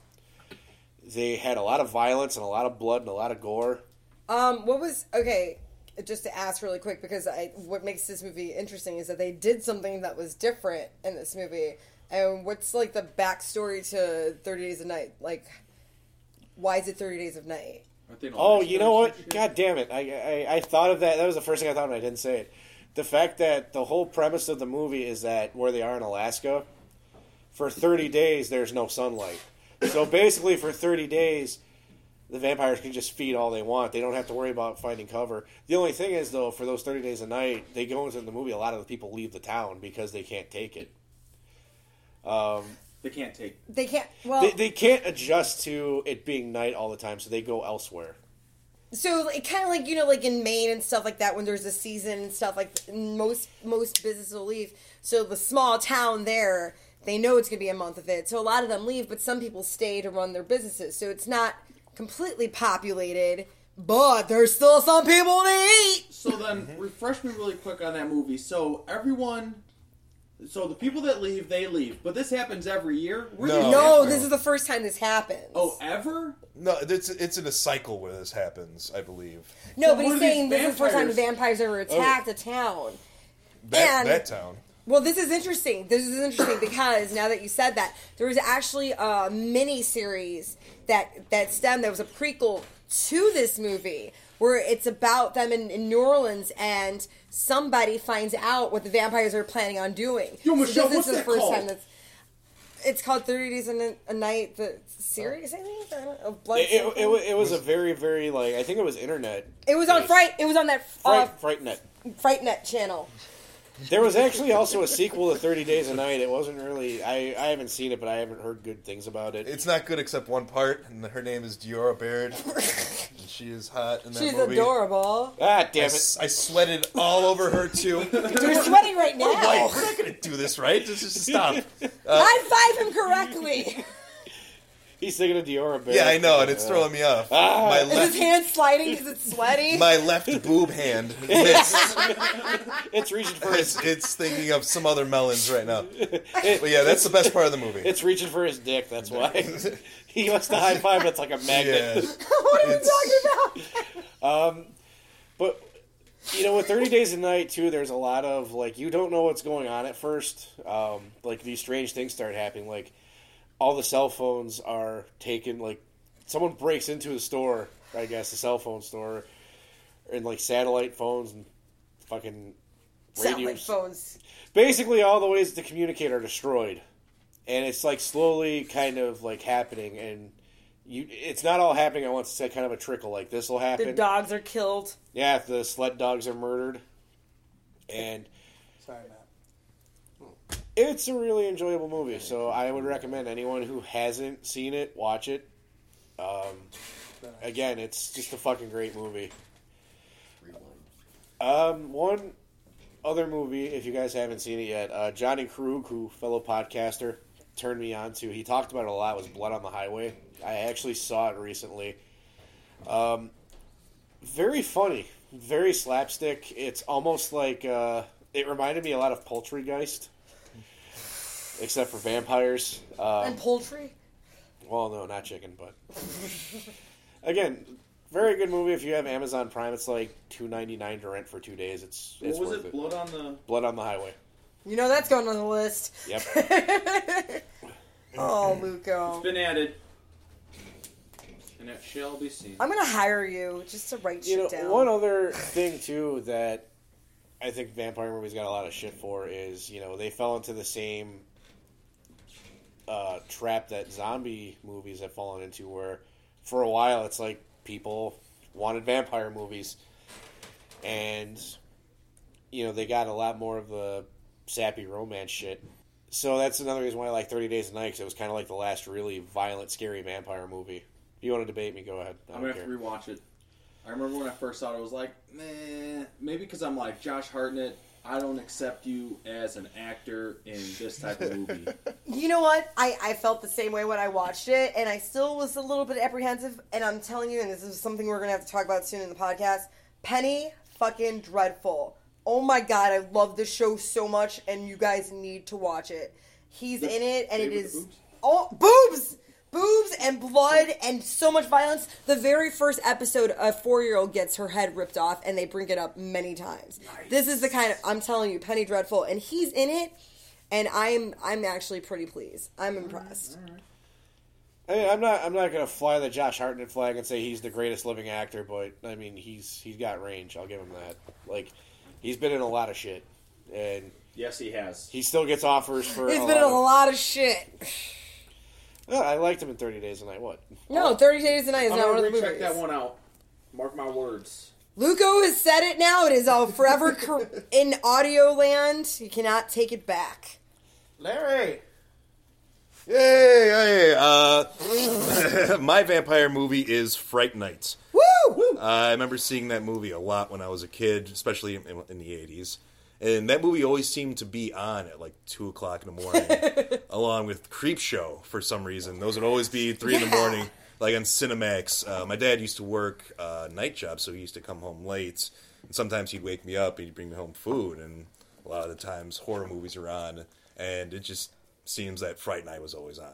They had a lot of violence and a lot of blood and a lot of gore. Um, what was okay? Just to ask really quick because I what makes this movie interesting is that they did something that was different in this movie. And what's like the backstory to Thirty Days of Night? Like, why is it Thirty Days of Night? Oh, you know what? God damn it! I, I I thought of that. That was the first thing I thought, and I didn't say it. The fact that the whole premise of the movie is that where they are in Alaska, for thirty days there's no sunlight. So basically, for thirty days, the vampires can just feed all they want. They don't have to worry about finding cover. The only thing is, though, for those thirty days a night, they go into the movie. A lot of the people leave the town because they can't take it. Um, They can't take. They can't. Well, they, they can't adjust to it being night all the time, so they go elsewhere. so it kind of like you know, like in Maine and stuff like that, when there's a season and stuff like most most businesses will leave. So the small town there, they know it's gonna be a month of it. So a lot of them leave, but some people stay to run their businesses. So it's not completely populated, but there's still some people to eat. So then, mm-hmm. refresh me really quick on that movie. So everyone, so the people that leave, they leave. But this happens every year. Where No. do you- No, this is the first time this happens. Oh, ever? No, it's it's in a cycle where this happens, I believe. no, so but what he's are these saying this is the first time the vampires- vampires ever attacked oh. a town. That, And- that town. Well, this is interesting. This is interesting because now that you said that, there was actually a mini series that that stemmed. There was a prequel to this movie where it's about them in, in New Orleans and somebody finds out what the vampires are planning on doing. Yo, Michelle, this what's is the that first called? time that's. It's called Thirty Days and a, a Night. The series, I think, I Blood. It, it, it, it was a very, very like I think it was internet. It was on. Fright. It was on that uh, Frightnet. Frightnet channel. There was actually also a sequel to Thirty Days a Night. It wasn't really. I, I haven't seen it, but I haven't heard good things about it. It's not good except one part, and her name is Diora Baird. and she is hot in that She's movie. adorable. ah, I, damn it! s- I sweated all over her too. You're sweating right now. Wait, we're not gonna do this, right? Just, just stop. I five him correctly. He's thinking of Diora Bear. Yeah, I know, and it's throwing me off. Ah. My Is his left, hand sliding because it's sweaty? my left boob hand missed. It's reaching for his. It's, it's thinking of some other melons right now. But yeah, that's the best part of the movie. It's reaching for his dick. That's why he wants to high five. That's like a yeah. magnet. what are we It's- talking about? But you know, with Thirty Days a Night too, there's a lot of like you don't know what's going on at first. Um, like these strange things start happening. Like all the cell phones are taken. Like someone breaks into a store. I guess a cell phone store, and like satellite phones and fucking Satellite radios. phones. basically all the ways to communicate are destroyed and it's like slowly kind of like happening and you it's not all happening at once it's like kind of a trickle like this will happen. The dogs are killed. yeah the sled dogs are murdered and Sorry, Matt. It's a really enjoyable movie so i would recommend anyone who hasn't seen it watch it um, again it's just a fucking great movie um, one other movie, if you guys haven't seen it yet, uh, Johnny Krug, who fellow podcaster, turned me on to. He talked about it a lot. Was Blood on the Highway? I actually saw it recently. Um, very funny, very slapstick. It's almost like uh, it reminded me a lot of Poultrygeist, except for vampires. Um, and poultry? well, no, not chicken, but again, very good movie. If you have Amazon Prime, it's like two ninety nine to rent for two days. It's it's What was worth it? it. Blood on the. Blood on the Highway. You know that's going on the list. Yep. Oh, Luco. It's been added. And it shall be seen. I'm gonna hire you just to write You know, shit down. one other thing too that I think vampire movies got a lot of shit for is you know they fell into the same uh, trap that zombie movies have fallen into, where for a while it's like people wanted vampire movies, and you know they got a lot more of the sappy romance shit. So that's another reason why I like Thirty Days a Night because it was kind of like the last really violent, scary vampire movie. If you want to debate me, go ahead. I I'm don't gonna have to rewatch it. I remember when I first saw it, I was like, meh. Maybe because I'm like Josh Hartnett. I don't accept you as an actor in this type of movie. You know what? I, I felt the same way when I watched it, and I still was a little bit apprehensive. And I'm telling you, and this is something we're gonna have to talk about soon in the podcast. Penny fucking dreadful. Oh my god, I love this show so much, and you guys need to watch it. He's The in it, and it is oh boobs, boobs, and blood, and so much violence. The very first episode, a four year old gets her head ripped off, and they bring it up many times. This is the kind of I'm telling you, Penny Dreadful, and he's in it and I'm I'm actually pretty pleased. I'm impressed. Hey, I'm not. I'm not gonna fly the Josh Hartnett flag and say he's the greatest living actor, but I mean he's he's got range. I'll give him that. Like he's been in a lot of shit, and yes, he has. he still gets offers for. He's a been in lot a lot of shit. Yeah, I liked him in Thirty Days a Night. What? No, Thirty Days a Night is I'm not one of the recheck movies. that one out. Mark my words. Luco has said it now. It is all forever cor- in audio land. You cannot take it back. Larry. Yay! yay. Uh, my vampire movie is Fright Nights. Woo! Uh, I remember seeing that movie a lot when I was a kid, especially in, in the 80s. And that movie always seemed to be on at like 2 o'clock in the morning, along with Creepshow for some reason. Those would always be 3 in the morning, like on Cinemax. Uh, my dad used to work uh, night job, so he used to come home late. And sometimes he'd wake me up and he'd bring me home food. And a lot of the times, horror movies are on. And it just seems that Fright Night was always on.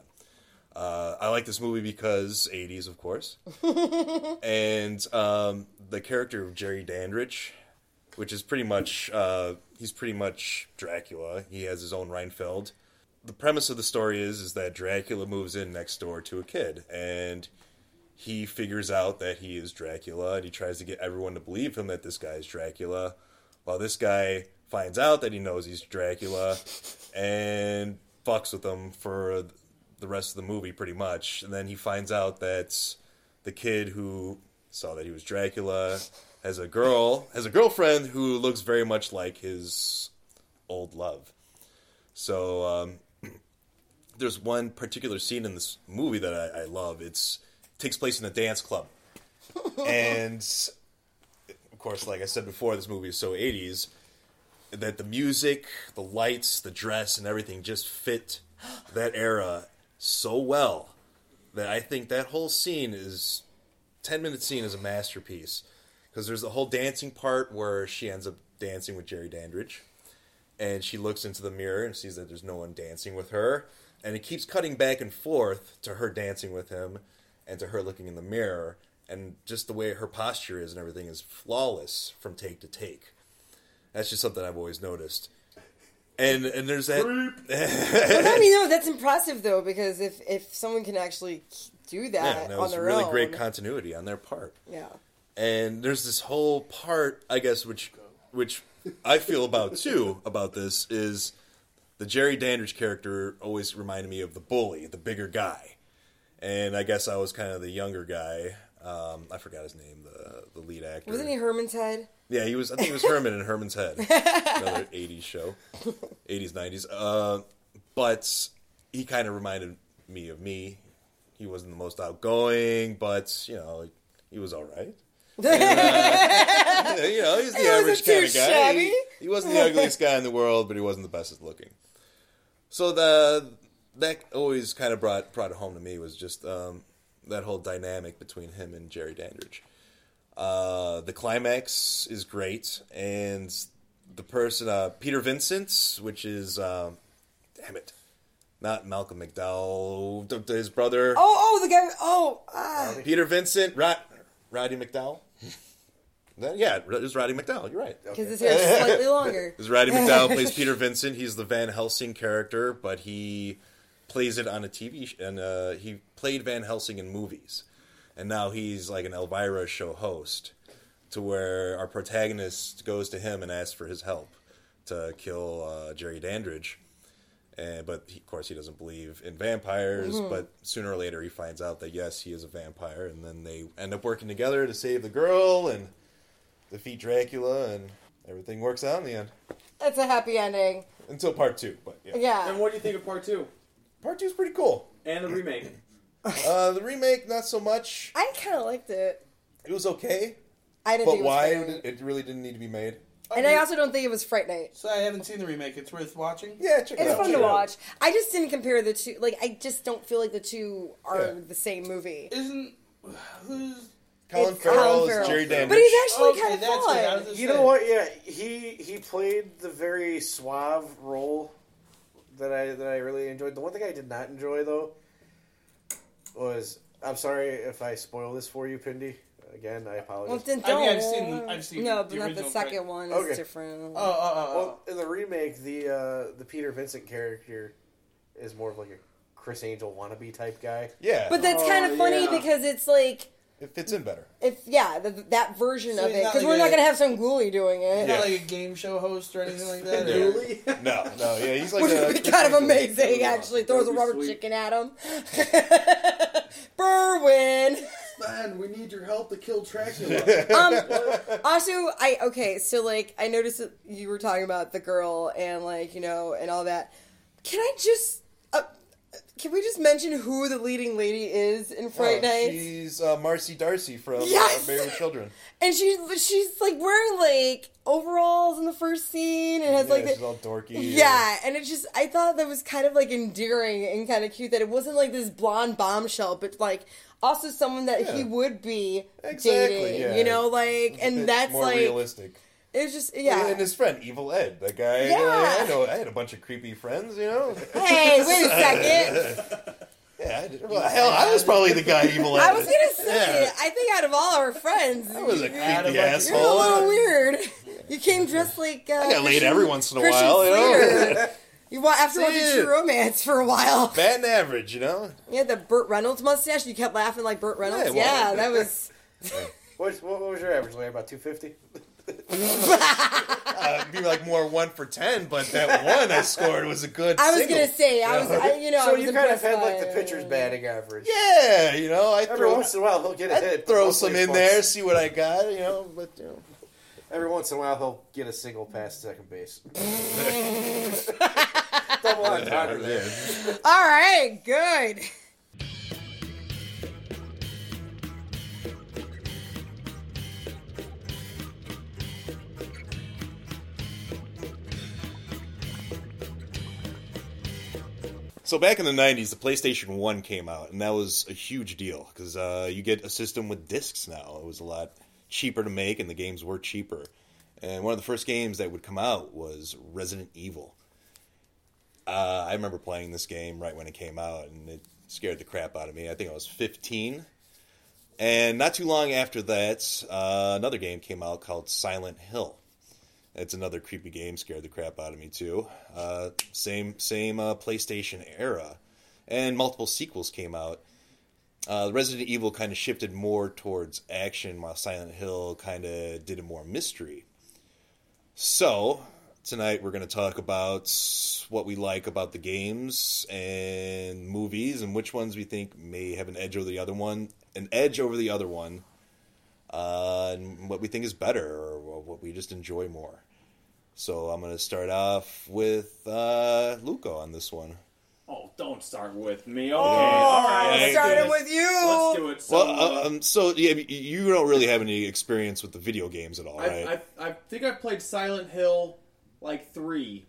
Uh, I like this movie because 80s, of course and um, the character of Jerry Dandridge, which is pretty much uh, he's pretty much Dracula. He has his own Renfield. The premise of the story is is that Dracula moves in next door to a kid, and he figures out that he is Dracula, and he tries to get everyone to believe him that this guy is Dracula. While this guy finds out that he knows he's Dracula, and fucks with him for the rest of the movie, pretty much. And then he finds out that the kid who saw that he was Dracula has a girl, has a girlfriend who looks very much like his old love. So um, there's one particular scene in this movie that I, I love. It's takes place in a dance club, and of course, like I said before, this movie is so 80s that the music, the lights, the dress, and everything just fit that era so well that I think that whole scene is 10 minute scene is a masterpiece because there's the whole dancing part where she ends up dancing with Jerry Dandridge and she looks into the mirror and sees that there's no one dancing with her and it keeps cutting back and forth to her dancing with him and to her looking in the mirror and just the way her posture is and everything is flawless from take to take. That's just something I've always noticed. And and there's that Well, I mean, no, that's impressive though because if if someone can actually do that, yeah, that on was their really own, great continuity on their part. Yeah. And there's this whole part i guess which which i feel about too about this is the jerry dandridge character always reminded me of the bully the bigger guy. And i guess i was kind of the younger guy. Um, i forgot his name the the lead actor. Wasn't he Herman's head? yeah he was i think he was herman in herman's head. Another 80s show. 80s 90s uh, but he kind of reminded me of me. He wasn't the most outgoing but you know he was all right you know, he's the He average kind of guy. shabby. He, he wasn't the ugliest guy in the world, but he wasn't the bestest looking. So the that always kind of brought brought it home to me was just um, that whole dynamic between him and Jerry Dandridge. Uh, the climax is great, and the person uh, Peter Vincent, which is um, damn it, not Malcolm McDowell, his brother. Oh, oh, the guy. Oh, ah. Peter Vincent, Rod, Roddy McDowall. That- yeah, it was Roddy McDowall. You're right. Because his hair is slightly longer. Because Roddy McDowall plays Peter Vincent. He's the Van Helsing character, but he plays it on a TV sh- and uh, he played Van Helsing in movies, and now he's like an Elvira show host, to where our protagonist goes to him and asks for his help to kill uh, Jerry Dandridge. And, but he, of course, he doesn't believe in vampires. But sooner or later, he finds out that yes, he is a vampire, and then they end up working together to save the girl and defeat Dracula, and everything works out in the end. It's a happy ending. Until part two, but yeah. Yeah. And what do you think of part two Part two is pretty cool. and the remake? Uh, the remake, not so much. I kind of liked it. It was okay, I didn't but think it was why frightening. it, it really didn't need to be made? And I also don't think it was Fright Night. So I haven't seen the remake. It's worth watching. Yeah, check it It's out. fun check to it out. watch. I just didn't compare the two. Like, I just don't feel like the two are Yeah. the same movie. Isn't who's Colin It's Farrell Colin is Jerry Dandridge. But he's actually Okay, kind of that's what fun. You know what? Yeah, he he played the very suave role that I that I really enjoyed. The one thing I did not enjoy though was I'm sorry if I spoil this for you, Pindy. Again, I apologize. Well, then I mean, don't. I've seen- I've seen No, the but not the second Fright- one. Okay. It's different. Oh, oh, oh, oh. well, in the remake, the uh, the Peter Vincent character is more of like a Criss Angel wannabe type guy. Yeah, But that's Oh, kind of funny yeah. because it's like it fits in better. if yeah, the, that version So of he's it not because like we're not a- gonna have some ghoulie doing it. Not like a game show host or anything like that. Yeah. or- Really? No, no, yeah, he's like Which a would be kind of amazing, Yeah, actually. Throws a that'd be rubber sweet. chicken at him. Berwin. Man, we need your help to kill Dracula. Um, also, I okay. So like, I noticed that you were talking about the girl and like you know and all that. Can I just? Uh, can we just mention who the leading lady is in Fright Oh, Night? She's uh, Marcy D'Arcy from Yes! uh, Married with Children. And she's she's like wearing like overalls in the first scene and has Yeah, like the, all dorky. Yeah, and it just I thought that was kind of like endearing and kind of cute that it wasn't like this blonde bombshell, but like also someone that he would be Exactly, dating. yeah. You know, like and that's more like realistic. It was just yeah. And his friend Evil Ed, that guy. Yeah. I know. I had a bunch of creepy friends. You know. hey, wait a second. Yeah, I did. Well, hell, I was probably the guy Evil Ed. I was gonna say, Yeah. I think out of all our friends, I was a creepy Add a bunch you're a little weird. You came dressed like uh, I got laid every once in a Christian while, you know. You wa- after watching See? True Romance for a while. Bad and average, you know. You had the Burt Reynolds mustache. You kept laughing like Burt Reynolds. Yeah, Yeah, that was. What, what, what was your average? Like about two fifty. Uh, it'd be like more one for ten, but that one I scored was a good. I was single. gonna say, I was, I, you know, I So was you kind of had like the pitcher's batting average. Yeah, you know, I Every throw, once in a while he'll get a I hit. throw some in there, see what I got, you know. But you know, Every once in a while he'll get a single past second base. Double entendre there. All right, good. So back in the '90s, the PlayStation One came out, and that was a huge deal because uh, you get a system with discs now. It was a lot cheaper to make, and the games were cheaper. And one of the first games that would come out was Resident Evil. Uh, I remember playing this game right when it came out, and it scared the crap out of me. I think I was 15. And not too long after that, uh, another game came out called Silent Hill. It's another creepy game, scared the crap out of me too. Uh, same same uh, PlayStation era, and multiple sequels came out. Uh, Resident Evil kind of shifted more towards action, while Silent Hill kind of did a more mystery. So tonight we're going to talk about what we like about the games and movies, and which ones we think may have an edge over the other one, an edge over the other one, uh, and what we think is better or what we just enjoy more. So I'm going to start off with uh, Luco on this one. oh, don't start with me. Okay, all right. I let's started with you. Let's do it. So, Well, uh, um, so yeah, you don't really have any experience with the video games at all, right? I, I, I think I played Silent Hill like three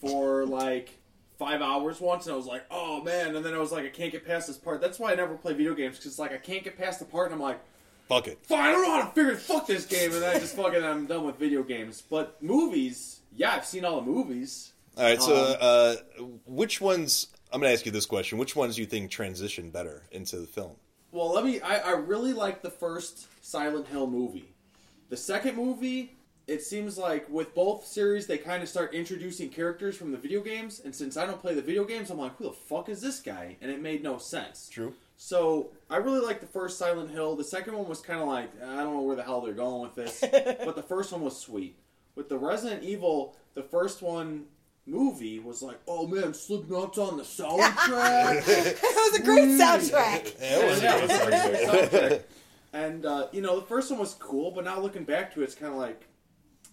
for like five hours once, and I was like, oh man, and then I was like, I can't get past this part. That's why I never play video games because like I can't get past the part, and I'm like, Fuck it. fine, I don't know how to figure fuck this game, and then I just fucking I'm done with video games. But movies, yeah, I've seen all the movies. All right, so Um, uh, which ones? I'm going to ask you this question: Which ones do you think transition better into the film? Well, let me. I, I really like the first Silent Hill movie. The second movie, it seems like with both series, they kind of start introducing characters from the video games. And since I don't play the video games, I'm like, who the fuck is this guy? And it made no sense. True. So I really like the first Silent Hill. The second one was kind of like I don't know where the hell they're going with this, but the first one was sweet. With the Resident Evil, the first one movie was like, oh man, Slipknot's on the soundtrack. it was a great soundtrack. Yeah, it was Yeah, it was a great soundtrack. And uh, you know, the first one was cool, but now looking back to it, it's kind of like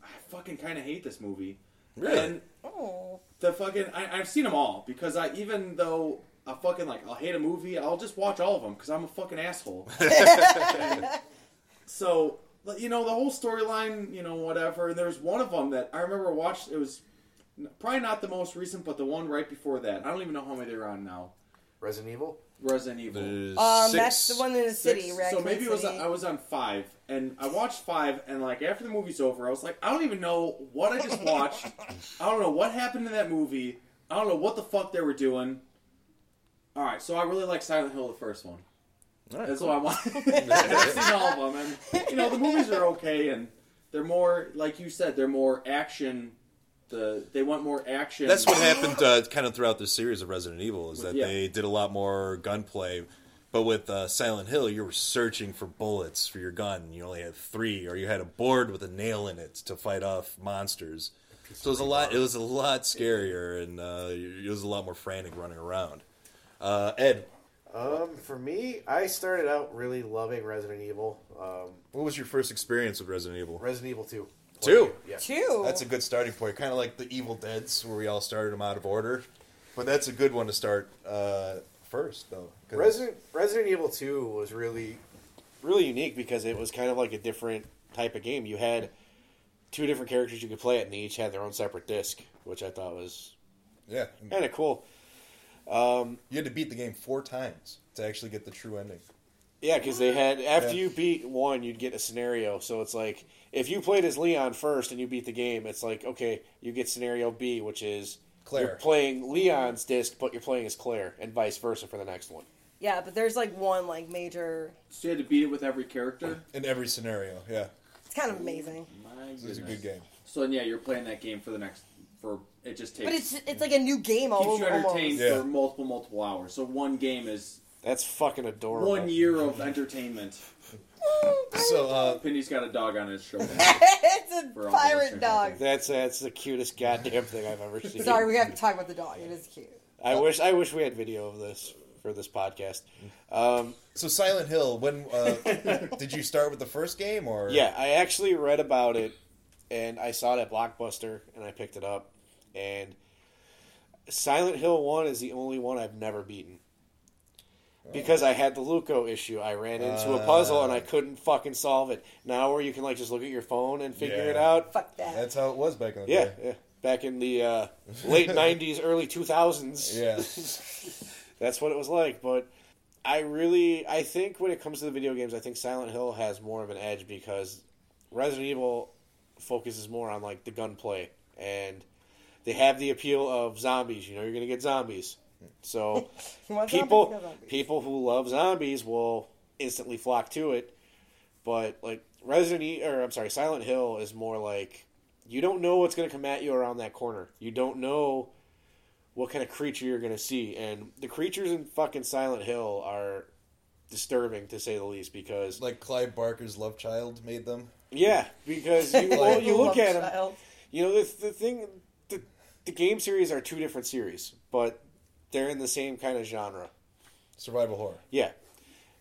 I fucking kind of hate this movie. Really? And Oh. the fucking I, I've seen them all because I even though I fucking like I'll hate a movie, I'll just watch all of them because I'm a fucking asshole. So you know the whole storyline, you know whatever. And there's one of them that I remember watched. It was probably not the most recent, but the one right before that. I don't even know how many they're on now. Resident Evil. Resident Evil. There's Um, six. that's the one in the city, Six. right? So maybe it was I was on five, and I watched five, and like after the movie's over, I was like, I don't even know what I just watched. I don't know what happened in that movie. I don't know what the fuck they were doing. All right, so I really like Silent Hill, the first one. All right, That's cool. what I want. I've seen all of them, and you know the movies are okay, and they're more like you said, they're more action. The they want more action. That's what happened uh, kind of throughout the series of Resident Evil is that Yeah. they did a lot more gunplay. But with uh, Silent Hill, you were searching for bullets for your gun. You only had three, or you had a board with a nail in it to fight off monsters. So it was a lot. It was a lot scarier, and uh, it was a lot more frantic running around. Uh, Ed, Um, for me, I started out really loving Resident Evil. Um, what was your first experience with Resident Evil? Resident Evil Two. Two. Yeah. Two. That's a good starting point. Kind of like the Evil Dead's, where we all started them out of order. But that's a good one to start uh, first, though. Resident Resident Evil Two was really really unique because it was kind of like a different type of game. You had two different characters you could play it, and they each had their own separate disc, which I thought was yeah, kind of cool. Um, you had to beat the game four times to actually get the true ending. yeah, because they had after Yeah. you beat one, you'd get a scenario. So it's like if you played as Leon first and you beat the game, it's like okay, you get scenario B, which is Claire. You're playing Leon's disc, but you're playing as Claire, and vice versa for the next one. yeah, but there's like one like major. So you had to beat it with every character. In every scenario, yeah. It's kind of amazing, My It was a good game. So yeah, you're playing that game for the next for it just takes but it's it's like a new game all keeps you entertained Almost. Yeah. for multiple multiple hours. So one game is That's fucking adorable. one year of entertainment. So, uh, Pindy's got a dog on his shoulder. it's For a all those pirate things, dog. That's that's the cutest goddamn thing I've ever seen. Sorry, we have to talk about the dog. It is cute. I wish I wish we had video of this for this podcast. Um, so Silent Hill. When uh, did you start with the first game, or yeah, I actually read about it, and I saw it at Blockbuster, and I picked it up. And Silent Hill One is the only one I've never beaten because I had the Luco issue. I ran into a puzzle and I couldn't fucking solve it. Now, where you can like just look at your phone and figure Yeah. it out. Fuck that. That's how it was back in the Yeah, day. yeah. Back in the uh, late '90s, early 2000s. Yeah. that's what it was like. But I really, I think when it comes to the video games, I think Silent Hill has more of an edge because Resident Evil focuses more on like the gunplay and they have the appeal of zombies. You know, you're gonna get zombies, so You want zombies? people zombies. people who love zombies will instantly flock to it. But like Resident Evil, or I'm sorry, Silent Hill is more like you don't know what's gonna come at you around that corner. You don't know what kind of creature you're gonna see, and the creatures in fucking Silent Hill are disturbing to say the least. Because Like Clive Barker's Love Child made them. yeah, because you well, you look Love at them, child. you know the, the thing the, the game series are two different series, but they're in the same kind of genre. Survival horror. Yeah.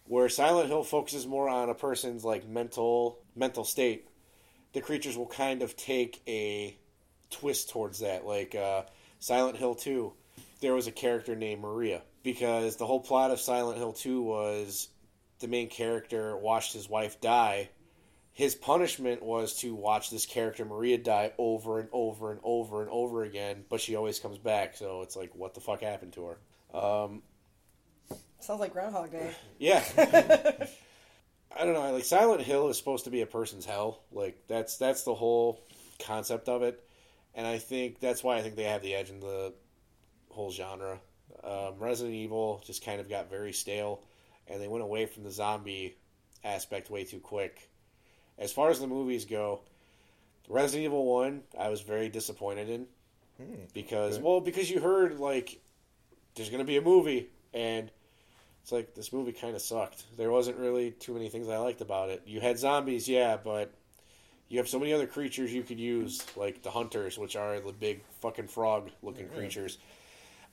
Where Silent Hill focuses more on a person's like mental mental state, the creatures will kind of take a twist towards that. Like uh, Silent Hill 2, there was a character named Maria because the whole plot of Silent Hill 2 was the main character watched his wife die. His punishment was to watch this character Maria die over and over and over and over again, but she always comes back. So it's like, what the fuck happened to her? Um, Sounds like Groundhog Day. yeah. I don't know. Like Silent Hill is supposed to be a person's hell. Like that's that's the whole concept of it, and I think that's why I think they have the edge in the whole genre. Um, Resident Evil just kind of got very stale, and they went away from the zombie aspect way too quick. as far as the movies go, Resident Evil One, I was very disappointed in because well, because you heard like there's gonna be a movie, and it's like this movie kind of sucked. There wasn't really too many things I liked about it. You had zombies, yeah, but you have so many other creatures you could use, like the hunters, which are the big fucking frog-looking creatures.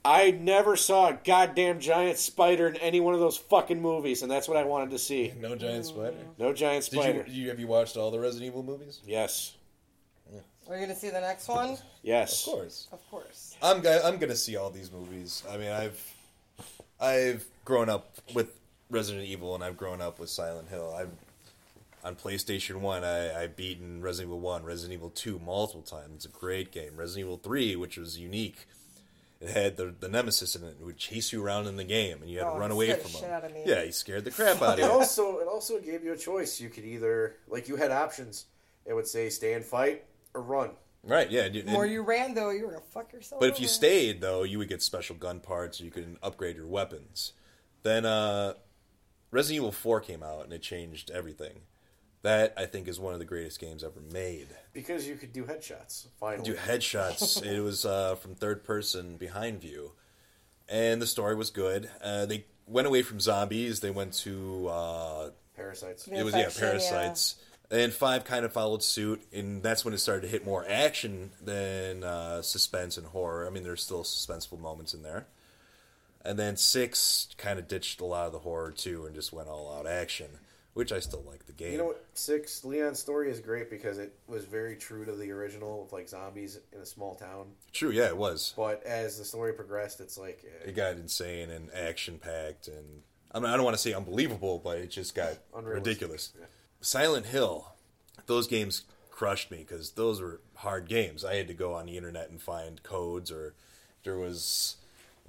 I never saw a goddamn giant spider in any one of those fucking movies, and that's what I wanted to see. No giant spider. No giant Did spider. you, you have you watched all the Resident Evil movies? Yes. Are you gonna see the next one? Yes. Of course. Of course. I'm go- I'm gonna see all these movies. I mean, I've I've grown up with Resident Evil and I've grown up with Silent Hill. I've on PlayStation One, I I beaten Resident Evil One, Resident Evil Two multiple times. It's a great game. Resident Evil Three, which was unique, it had the the nemesis in it who would chase you around in the game, and you had Oh, to run away from shit him. out of me. Yeah, he scared the crap out of you. also it also gave you a choice. You could either like you had options. It would say stay and fight or run. Right? Yeah. dude, The more you ran, though, you were gonna fuck yourself. But if you stayed, though, you would get special gun parts. You could upgrade your weapons. Then uh, Resident Evil 4 came out, and it changed everything. That, I think, is one of the greatest games ever made. Because you could do headshots. Finally. Do headshots. it was uh, from third person behind view. And the story was good. Uh, they went away from zombies. They went to... Uh, Parasites. The it was, yeah, infection, Parasites. And 5 kind of followed suit. And that's when it started to hit more action than uh, suspense and horror. I mean, there's still suspenseful moments in there. And then six kind of ditched a lot of the horror too, and just went all out action, which I still like the game. You know what? Six Leon's story is great because it was very true to the original of like zombies in a small town. True, yeah, it was. But as the story progressed, it's like eh, It got insane and action packed, and I, mean, I don't want to say unbelievable, but it just got ridiculous. Silent Hill, those games crushed me because those were hard games. I had to go on the internet and find codes, or there was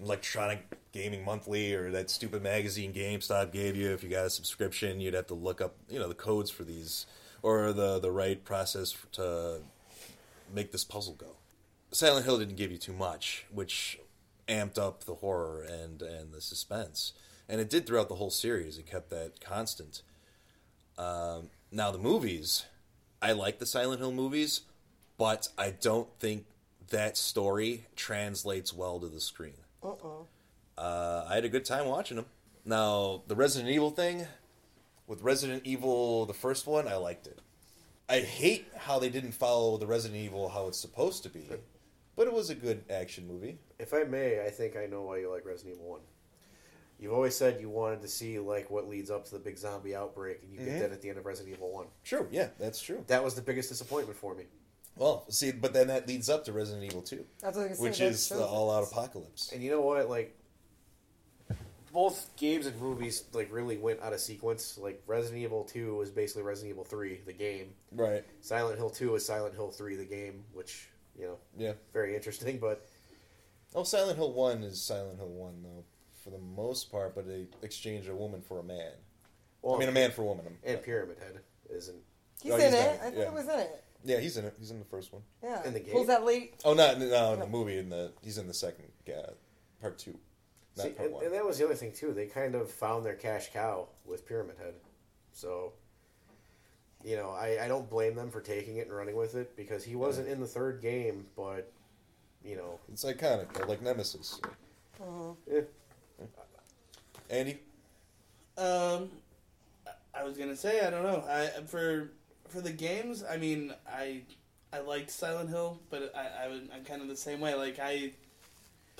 electronic gaming monthly or that stupid magazine GameStop gave you if you got a subscription you'd have to look up you know the codes for these or the the right process to make this puzzle go. Silent Hill didn't give you too much which amped up the horror and and the suspense. And it did throughout the whole series. It kept that constant. Um, now the movies I like the Silent Hill movies but I don't think that story translates well to the screen uh, I had a good time watching them. Now, the Resident Evil thing, with Resident Evil, the first one, I liked it. I hate how they didn't follow the Resident Evil how it's supposed to be, but it was a good action movie. if I may, I think I know why you like Resident Evil One. You've always said you wanted to see like what leads up to the big zombie outbreak, and you get that at the end of Resident Evil One. Sure, yeah, that's true. That was the biggest disappointment for me. Well, see, but then that leads up to Resident Evil 2, That's what I was gonna which say, that is shows the all out apocalypse. And you know what? Like, both games and movies like really went out of sequence. Like Resident Evil Two was basically Resident Evil Three, the game. Right. Silent Hill Two is Silent Hill Three, the game, which you know, Yeah. very interesting. But Oh, Silent Hill 1 is Silent Hill 1, though, for the most part, but they exchange a woman for a man. well, I mean, a man for a woman. and Pyramid Head isn't He's Oh, in he's it. not- I thought yeah. it was in it. Yeah, he's in it. He's in the first one. Yeah. In the game? Pulls that late. Oh, not no, in the movie. In the he's in the second uh, part two, not See, and, and that was the other thing too. They kind of found their cash cow with Pyramid Head, so you know I, I don't blame them for taking it and running with it because he wasn't in the third game, but you know it's iconic, though, like Nemesis. eh, Andy, Um, I was gonna say I don't know. I for for the games, I mean, I I liked Silent Hill, but I, I I'm kind of the same way. Like I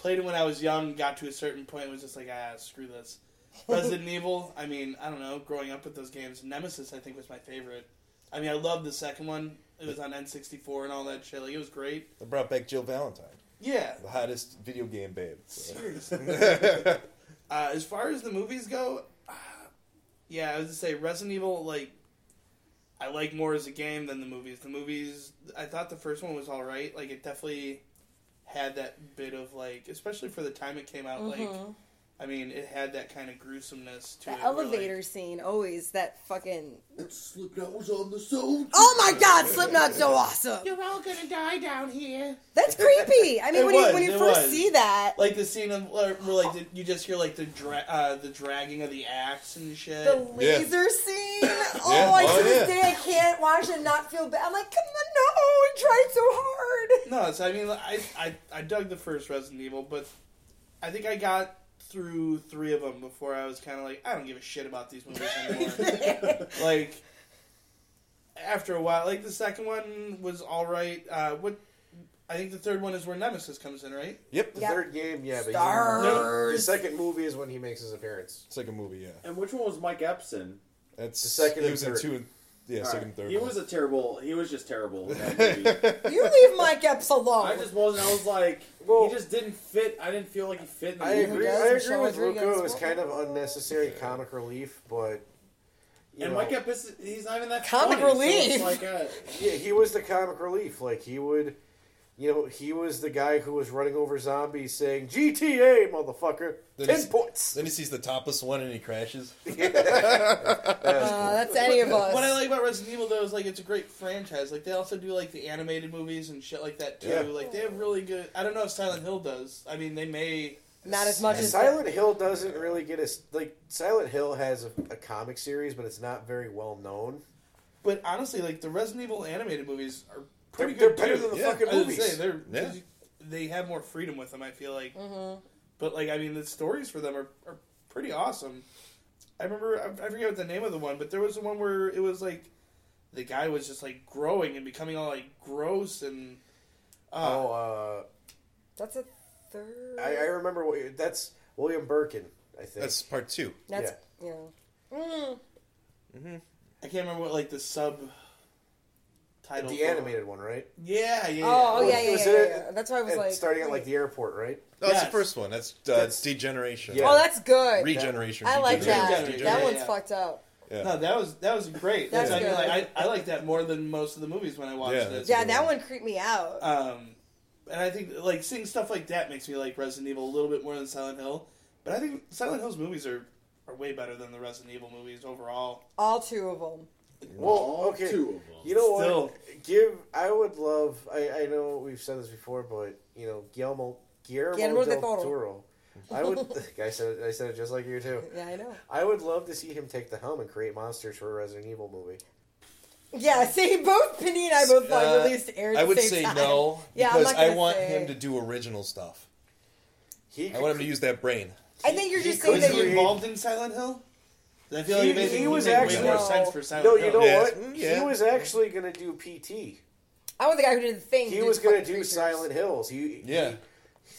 played it when I was young, got to a certain point, was just like, ah, screw this. Resident Evil. I mean, I don't know. Growing up with those games, Nemesis, I think was my favorite. I mean, I loved the second one. It was on N64 and all that shit. Like it was great. they brought back Jill Valentine, Yeah, the hottest video game babe. So. Seriously. uh, as far as the movies go, uh, yeah, I was to say Resident Evil. Like, I like more as a game than the movies. The movies, I thought the first one was all right. Like, it definitely had that bit of like, especially for the time it came out. Like, mm-hmm. I mean, it had that kind of gruesomeness to The it. where, like- elevator scene, always that fucking. Slipknot was on the zone. Oh my god, Slipknot's so awesome. You're all gonna die down here. That's creepy. I mean, It when was, you when you it first was. see that, Like the scene of where, where like the, you just hear like the dra- uh, the dragging of the axe and shit. the Yeah. laser scene. Oh, Yeah. I Oh, to this yeah. day I can't watch it and not feel bad. I'm like, come on, no, we tried so hard. No, so I mean, I, I I dug the first Resident Evil, but I think I got through three of them before I was kind of like, I don't give a shit about these movies anymore. like after a while, like the second one was all right. Uh, what I think the third one is where Nemesis comes in, right? Yep, the Yep. third game, yeah. But Stars. He, the second movie is when he makes his appearance. Second movie, yeah. And which one was Mike Epson? That's The second He and was in third. two. and- Yeah, All second, right. third. He one. was a terrible. He was just terrible. In that movie. You leave Mike Epps alone. I just wasn't. I was like, Well- he just didn't fit. I didn't feel like he fit in the I movie. agree. does, I agree Michelle with Rodriguez. Luca. It was kind of unnecessary comic relief, but you And know, Mike Epps, he's not even that Comic funny, relief. it's like a, yeah, he was the comic relief. Like he would, you know, he was the guy who was running over zombies, saying "GTA, motherfucker, Then ten points." Then he sees the topless one and he crashes. Uh, that's any of us. What I like about Resident Evil though is like it's a great franchise. Like they also do like the animated movies and shit like that too. Yeah. Like they have really good. I don't know if Silent Hill does. I mean, they may. Not as much as Silent Hill doesn't really get us like Silent Hill has a, a comic series, but it's not very well known. But honestly, like the Resident Evil animated movies They're, pretty they're good better too. than the Yeah. fucking I was movies. say, they're, Yeah. 'cause you- they have more freedom with them. I feel like, Mm-hmm. but like I mean, the stories for them are, are pretty awesome. I remember I, I forget what the name of the one, but there was the one where it was like the guy was just like growing and becoming all like gross and. Uh, oh, That's a third. uh, I, I remember what that's William Birkin. I think That's part two. That's yeah. Mm. I can't remember what like the sub title. the for- animated one, right? Yeah, yeah. Oh, Well, yeah, yeah, was yeah, it- yeah. That's why I was And like starting at like the airport, right? No, that's Yes. the first one. That's, uh, That's- degeneration. Yeah. Oh, that's good. Regeneration. I like that. Degeneration. That one's yeah. fucked up. Yeah. No, that was that was great. That's I mean, good. like I, I like that more than most of the movies when I watched Yeah, it. that's Yeah, that one. one creeped me out. Um, and I think like seeing stuff like that makes me like Resident Evil a little bit more than Silent Hill. But I think Silent Hill's movies are, are way better than the Resident Evil movies overall. All two of them. Well, okay. two of them. You know Still. what? Give I would love. I, I know we've said this before, but you know Guillermo Guillermo, Guillermo del del Toro. Toro. I would. I said it, I said it just like you too. Yeah, I know. I would love to see him take the helm and create monsters for a Resident Evil movie. Yeah, see, both Penny and I both thought Uh, released aired I would same say time. no Yeah, because I want say- him to do original stuff. He I want him to use that brain. I think you're just could saying that you're involved in Silent Hill? I feel He- like it he was made actually- way more No. sense for Silent no, Hill. you know Yeah. what? Mm, He was actually going to do PT. I was the guy who did the thing. He was going to do creatures. Silent Hills. He Yeah.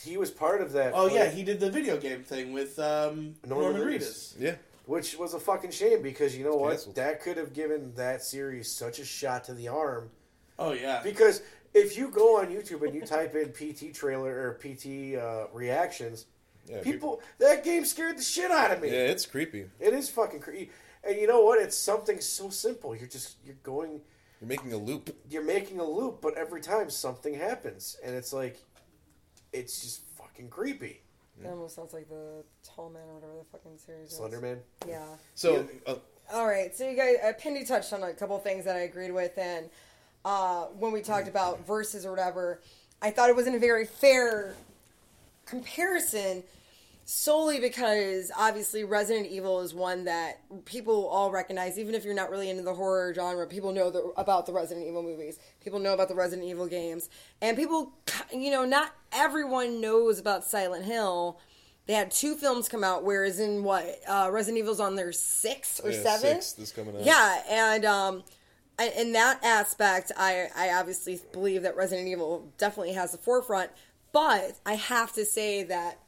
He, he was part of that. Oh play, yeah, he did the video game thing with um, Norman Norman, Reedus. Reedus. Yeah. which was a fucking shame because you know what? canceled. That could have given that series such a shot to the arm. Oh yeah. Because if you go on YouTube and you type in PT trailer or PT uh, reactions, Yeah, people that game scared the shit out of me. Yeah, it's creepy. It is fucking creepy. And you know what? It's something so simple. You're just you're going You're making a loop. you're making a loop, but every time something happens and it's like it's just fucking creepy. That almost sounds like the Tall Man or whatever the fucking series is. Slenderman. Yeah. So, uh, All right, so you guys, uh, Pindy touched on a couple things that I agreed with, and uh, when we talked about verses or whatever, I thought it wasn't a very fair comparison, solely because obviously Resident Evil is one that people all recognize, even if you're not really into the horror genre. People know the, about the Resident Evil movies. People know about the Resident Evil games, and people, you know, not everyone knows about Silent Hill. They had two films come out, whereas in what uh, Resident Evil's on their sixth or Yeah, seventh. sixth is coming out. Yeah, and um, in that aspect, I I obviously believe that Resident Evil definitely has the forefront. But I have to say that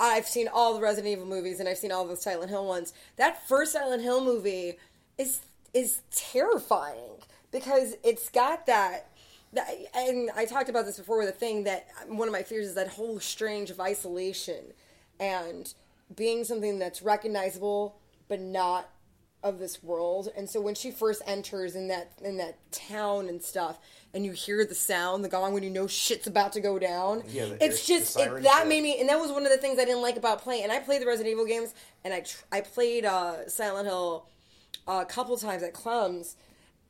I've seen all the Resident Evil movies and I've seen all the Silent Hill ones. That first Silent Hill movie is is terrifying because it's got that. that and I talked about this before with a thing that one of my fears is that whole strange of isolation and being something that's recognizable but not of this world. And so when she first enters in that in that town and stuff, and you hear the sound, the gong, when you know shit's about to go down, Yeah, the- it's just it, that made me. And that was one of the things I didn't like about playing. And I played the Resident Evil games, and I tr- I played uh, Silent Hill a couple times at Clem's,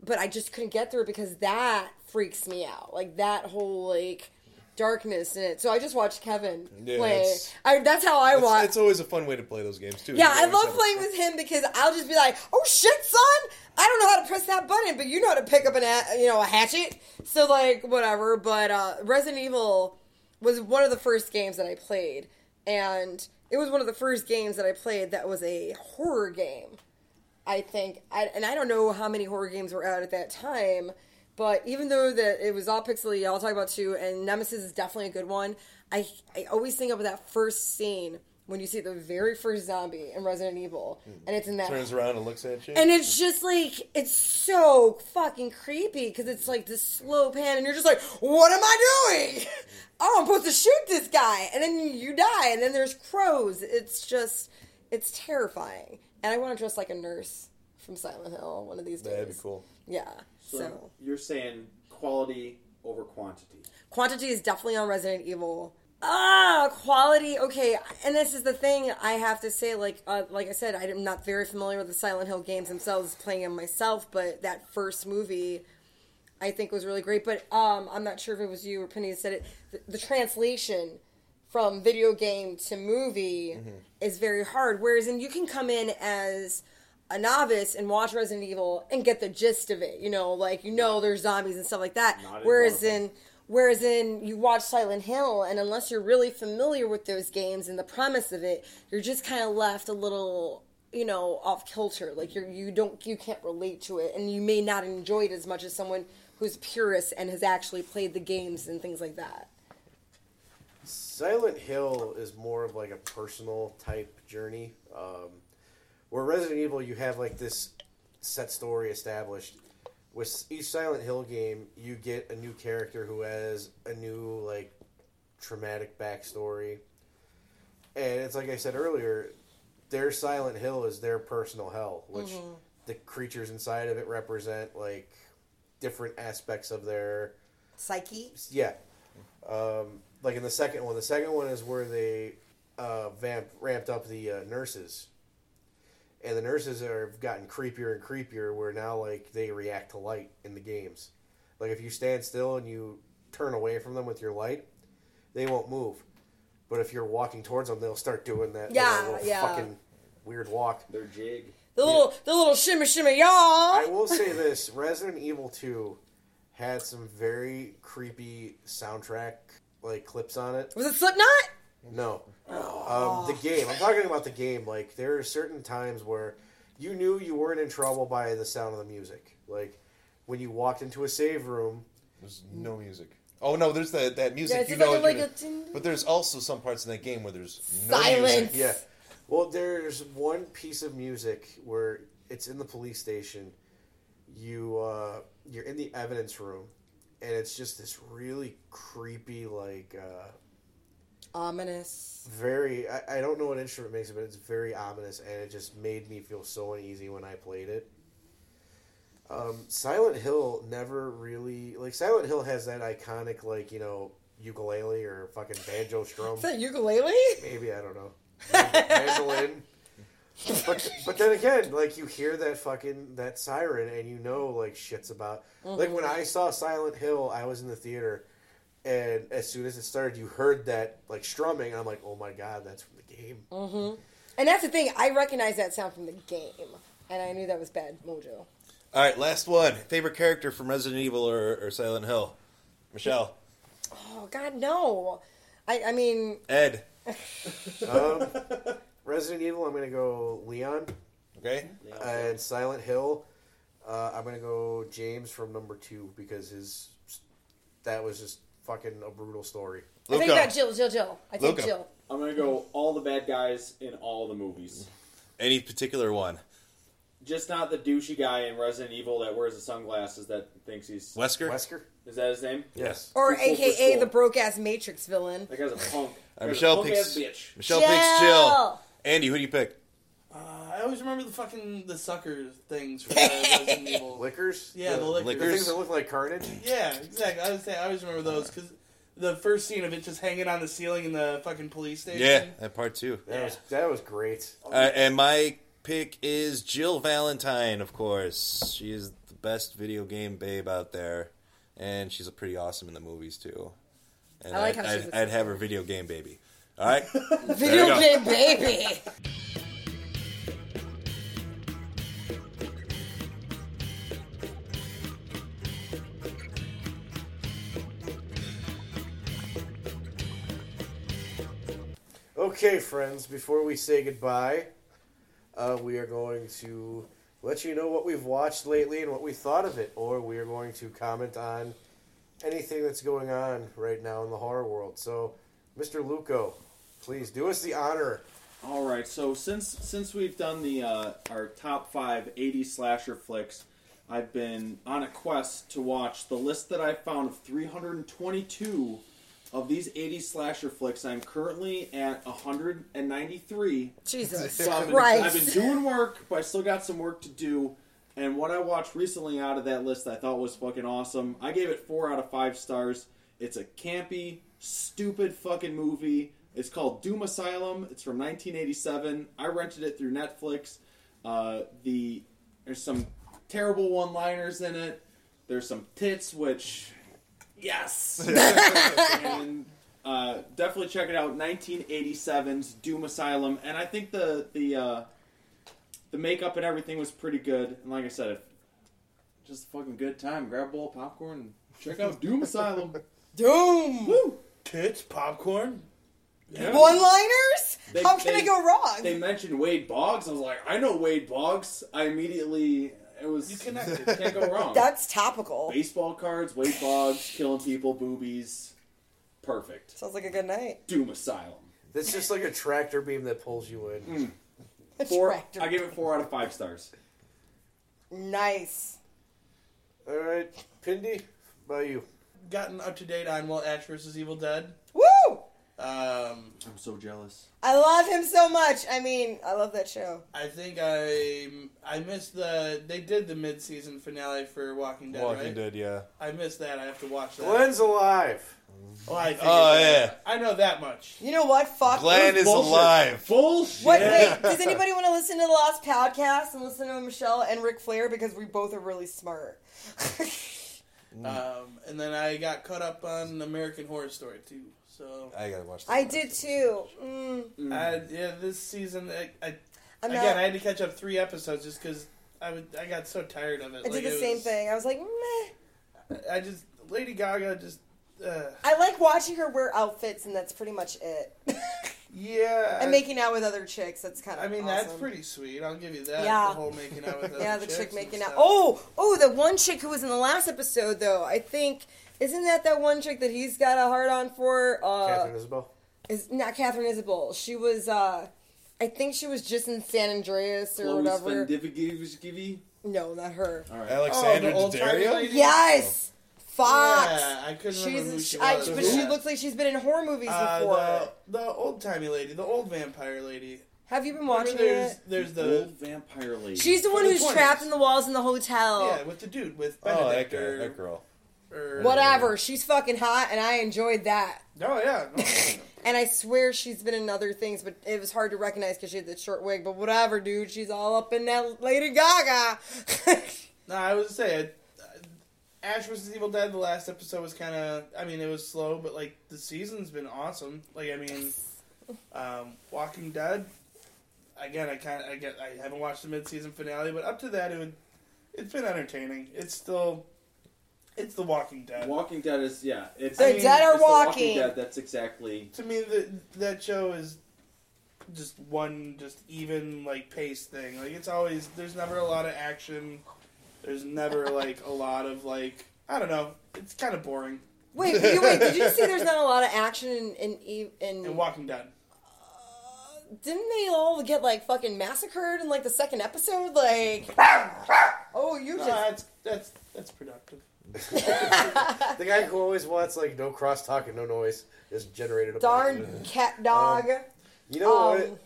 but I just couldn't get through it because that freaks me out. Like that whole like darkness in it. So I just watched Kevin Yeah, play. it's- I, that's how I watch. it's always a fun way to play those games too. Yeah, I love playing with him because I'll just be like, "Oh shit, son! I don't know how to press that button, but you know how to pick up an a- you know a hatchet." So like whatever. But uh, Resident Evil was one of the first games that I played, and it was one of the first games that I played that was a horror game. I think, I, and I don't know how many horror games were out at that time, but even though that it was all pixely, I'll talk about two, and Nemesis is definitely a good one. I I always think of that first scene when you see the very first zombie in Resident Evil, hmm. and it's in that Turns around and looks at you. and it's just like it's so fucking creepy because it's like this slow pan, and you're just like, "What am I doing? Hmm. Oh, I'm supposed to shoot this guy," and then you die, and then there's crows. It's just, it's terrifying. And I want to dress like a nurse from Silent Hill one of these days. That'd be cool. Yeah. So, So, you're saying quality over quantity. quantity is definitely on Resident Evil. Ah, quality. Okay, and this is the thing I have to say. Like, uh, like I said, I'm not very familiar with the Silent Hill games themselves, playing them myself. But that first movie, I think was really great. But um, I'm not sure if it was you or Penny that said it. The, the translation from video game to movie is very hard. Whereas, in you can come in as a novice and watch Resident Evil and get the gist of it. You know, like you know there's zombies and stuff like that. Not Whereas one of them. in Whereas in you watch Silent Hill, and unless you're really familiar with those games and the premise of it, you're just kind of left a little, you know, off kilter. Like you're you don't you can't relate to it, and you may not enjoy it as much as someone who's a purist and has actually played the games and things like that. Silent Hill is more of like a personal type journey. Um, where Resident Evil, you have like this set story established. With each Silent Hill game, you get a new character who has a new like traumatic backstory, and it's like I said earlier, their Silent Hill is their personal hell, which the creatures inside of it represent like different aspects of their Psyche. yeah. Um, like in the second one, the second one is where they uh, vamp, ramped up the uh, nurses, and the nurses are, have gotten creepier and creepier. Where now like they react to light in the games. Like if you stand still and you turn away from them with your light, they won't move. But if you're walking towards them, they'll start doing that Yeah, little yeah. fucking weird walk. Their jig. The little the little shimmy shimmy y'all. I will say this: Resident Evil Two had some very creepy soundtrack like clips on it. Was it Slipknot? No, um, the game. I'm talking about the game. Like there are certain times where you knew you weren't in trouble by the sound of the music. Like when you walked into a save room. There's no music. Oh no, there's that that music. Yeah, it's you like know, a- like you're- a but there's also some parts in that game where there's no Silence. music. Yeah. Well, there's one piece of music where it's in the police station. You uh, you're in the evidence room, and it's just this really creepy, like uh, Ominous. very. I, I don't know what instrument makes it, but it's very ominous, and it just made me feel so uneasy when I played it. Um, Silent Hill never really like Silent Hill has that iconic like you know ukulele or fucking banjo strum. Is that ukulele? Maybe I don't know. Mandolin. But but then again, like you hear that fucking that siren and you know like shit's about. Like when I saw Silent Hill, I was in the theater, and as soon as it started, you heard that like strumming. I'm like, oh my god, that's from the game. And that's the thing. I recognize that sound from the game, and I knew that was bad mojo. All right, last one. Favorite character from Resident Evil or, or Silent Hill? Michelle, Oh God, no. I I mean, Ed. Um, Resident Evil, I'm gonna go Leon, Okay. and Silent Hill, uh, I'm gonna go James from number two because his that was just fucking a brutal story. I think Luca. that Jill, Jill, Jill. I think Luca. Jill. I'm gonna go all the bad guys in all the movies. Any particular one? Just not the douchey guy in Resident Evil that wears the sunglasses that thinks he's. Wesker. Wesker, Is that his name? yes. Or Too cool AKA school. the broke ass Matrix villain. That guy's a punk. That guy's Michelle a punk picks. ass bitch. Michelle picks Jill. Andy, who do you pick? I I always remember the fucking the sucker things from the Resident Evil. Lickers? Yeah, the lickers. The things that look like carnage? Yeah, exactly. I would say I always remember those because the first scene of it just hanging on the ceiling in the fucking police station. Yeah, that part too. That was that was great. Uh, and my pick is Jill Valentine, of course. She is the best video game babe out there, and she's pretty awesome in the movies too. And I like I'd, how she's I'd, a- I'd have her video game baby. All right, Video game baby. Okay, friends, before we say goodbye, uh, we are going to let you know what we've watched lately and what we thought of it, or we are going to comment on anything that's going on right now in the horror world. So, Mr. Luco, please do us the honor. All right, so since since we've done the uh, our top five 80 slasher flicks, I've been on a quest to watch the list that I found of 322 of these 80 slasher flicks. I'm currently at 193. Jesus So I've been, Christ. I've been doing work, but I still got some work to do. And what I watched recently out of that list I thought was fucking awesome. I gave it four out of five stars. It's a campy, stupid fucking movie. It's called Doom Asylum. It's from 1987. I rented it through Netflix. Uh, the there's some terrible one-liners in it. There's some tits, which yes, and uh, definitely check it out. 1987's Doom Asylum, and I think the the uh, the makeup and everything was pretty good. And like I said, if, just a fucking good time. Grab a bowl of popcorn and check out Doom Asylum. Doom. Woo! Tits, popcorn. Yeah. One liners? They- How can they- it go wrong? They mentioned Wade Boggs. I was like, I know Wade Boggs. I immediately it was You connected. Can't go wrong. That's topical. Baseball cards, Wade Boggs, killing people, boobies. Perfect. Sounds like a good night. Doom Asylum. That's just like a tractor beam that pulls you in. Hmm. A Four. tractor. I give it four out of five stars. Nice. All right, Pindy, by you. Gotten up to date on well Ash vs Evil Dead. Woo! Um, I'm so jealous. I love him so much. I mean, I love that show. I think I I missed the they did the mid season finale for Walking Dead. Walking right? Dead, yeah. I missed that. I have to watch that. Glenn's alive. Oh, I Oh, that. I know that much. You know what? Fuck. Glenn is Bullshit. alive. Bullshit. What? Wait, does anybody want to listen to the last podcast and listen to Michelle and Ric Flair because we both are really smart? Um, and then I got caught up on American Horror Story too. So I gotta watch. That I did too. Mm, I, yeah, this season I, I again not, I had to catch up three episodes just because I would I got so tired of it. I Like, did the same was- thing. I was like, meh. I just Lady Gaga just. Uh, I like watching her wear outfits, and that's pretty much it. yeah, and making out with other chicks. That's kind of. I mean, awesome. that's pretty sweet. I'll give you that. Yeah. The whole making out with Yeah, other the chick making out. stuff. Oh, oh, the one chick who was in the last episode, though. I think isn't that that one chick that he's got a heart on for? Uh, Katharine Isabelle. is not Katharine Isabelle. She was. uh I think she was just in San Andreas or Chloe whatever. Spendivigivi. No, not her. All right. Alexandra Oh, Daddario? Yes, Fox. Yeah, I couldn't remember who She's, she I, was. but she looks like she's been in horror movies Uh, before. the, the old timey lady, the old vampire lady. Have you been Remember watching there's, it? There's the Old vampire lady. She's the one from the who's 20s. trapped in the walls in the hotel. yeah with the dude with Oh, that Benedict guy, that girl. Or Whatever. She's fucking hot, and I enjoyed that. Oh yeah, no, And I swear she's been in other things, but it was hard to recognize because she had the short wig. But whatever, dude. She's all up in that Lady Gaga. no. I was saying, Ash vs Evil Dead. The last episode was kind of. I mean, it was slow, but like the season's been awesome. Like I mean, um, Walking Dead. Again, I kind of I get I haven't watched the mid season finale, but up to that, it would. It's been entertaining. It's still. It's The Walking Dead. Walking Dead is yeah. It's The I mean, dead are it's The walking. Dead. That's exactly. to me the, that show is just one just even like pace thing like it's always there's never a lot of action there's never like a lot of like i don't know it's kind of boring wait, you, wait. Did you see? There's not a lot of action in in, in, and walking dead uh, Didn't they all get like fucking massacred in like the second episode? Like, oh, you no, just that's that's that's productive The guy who always wants like no crosstalk and no noise is generated. a darn bunch. cat dog. You know Um, what?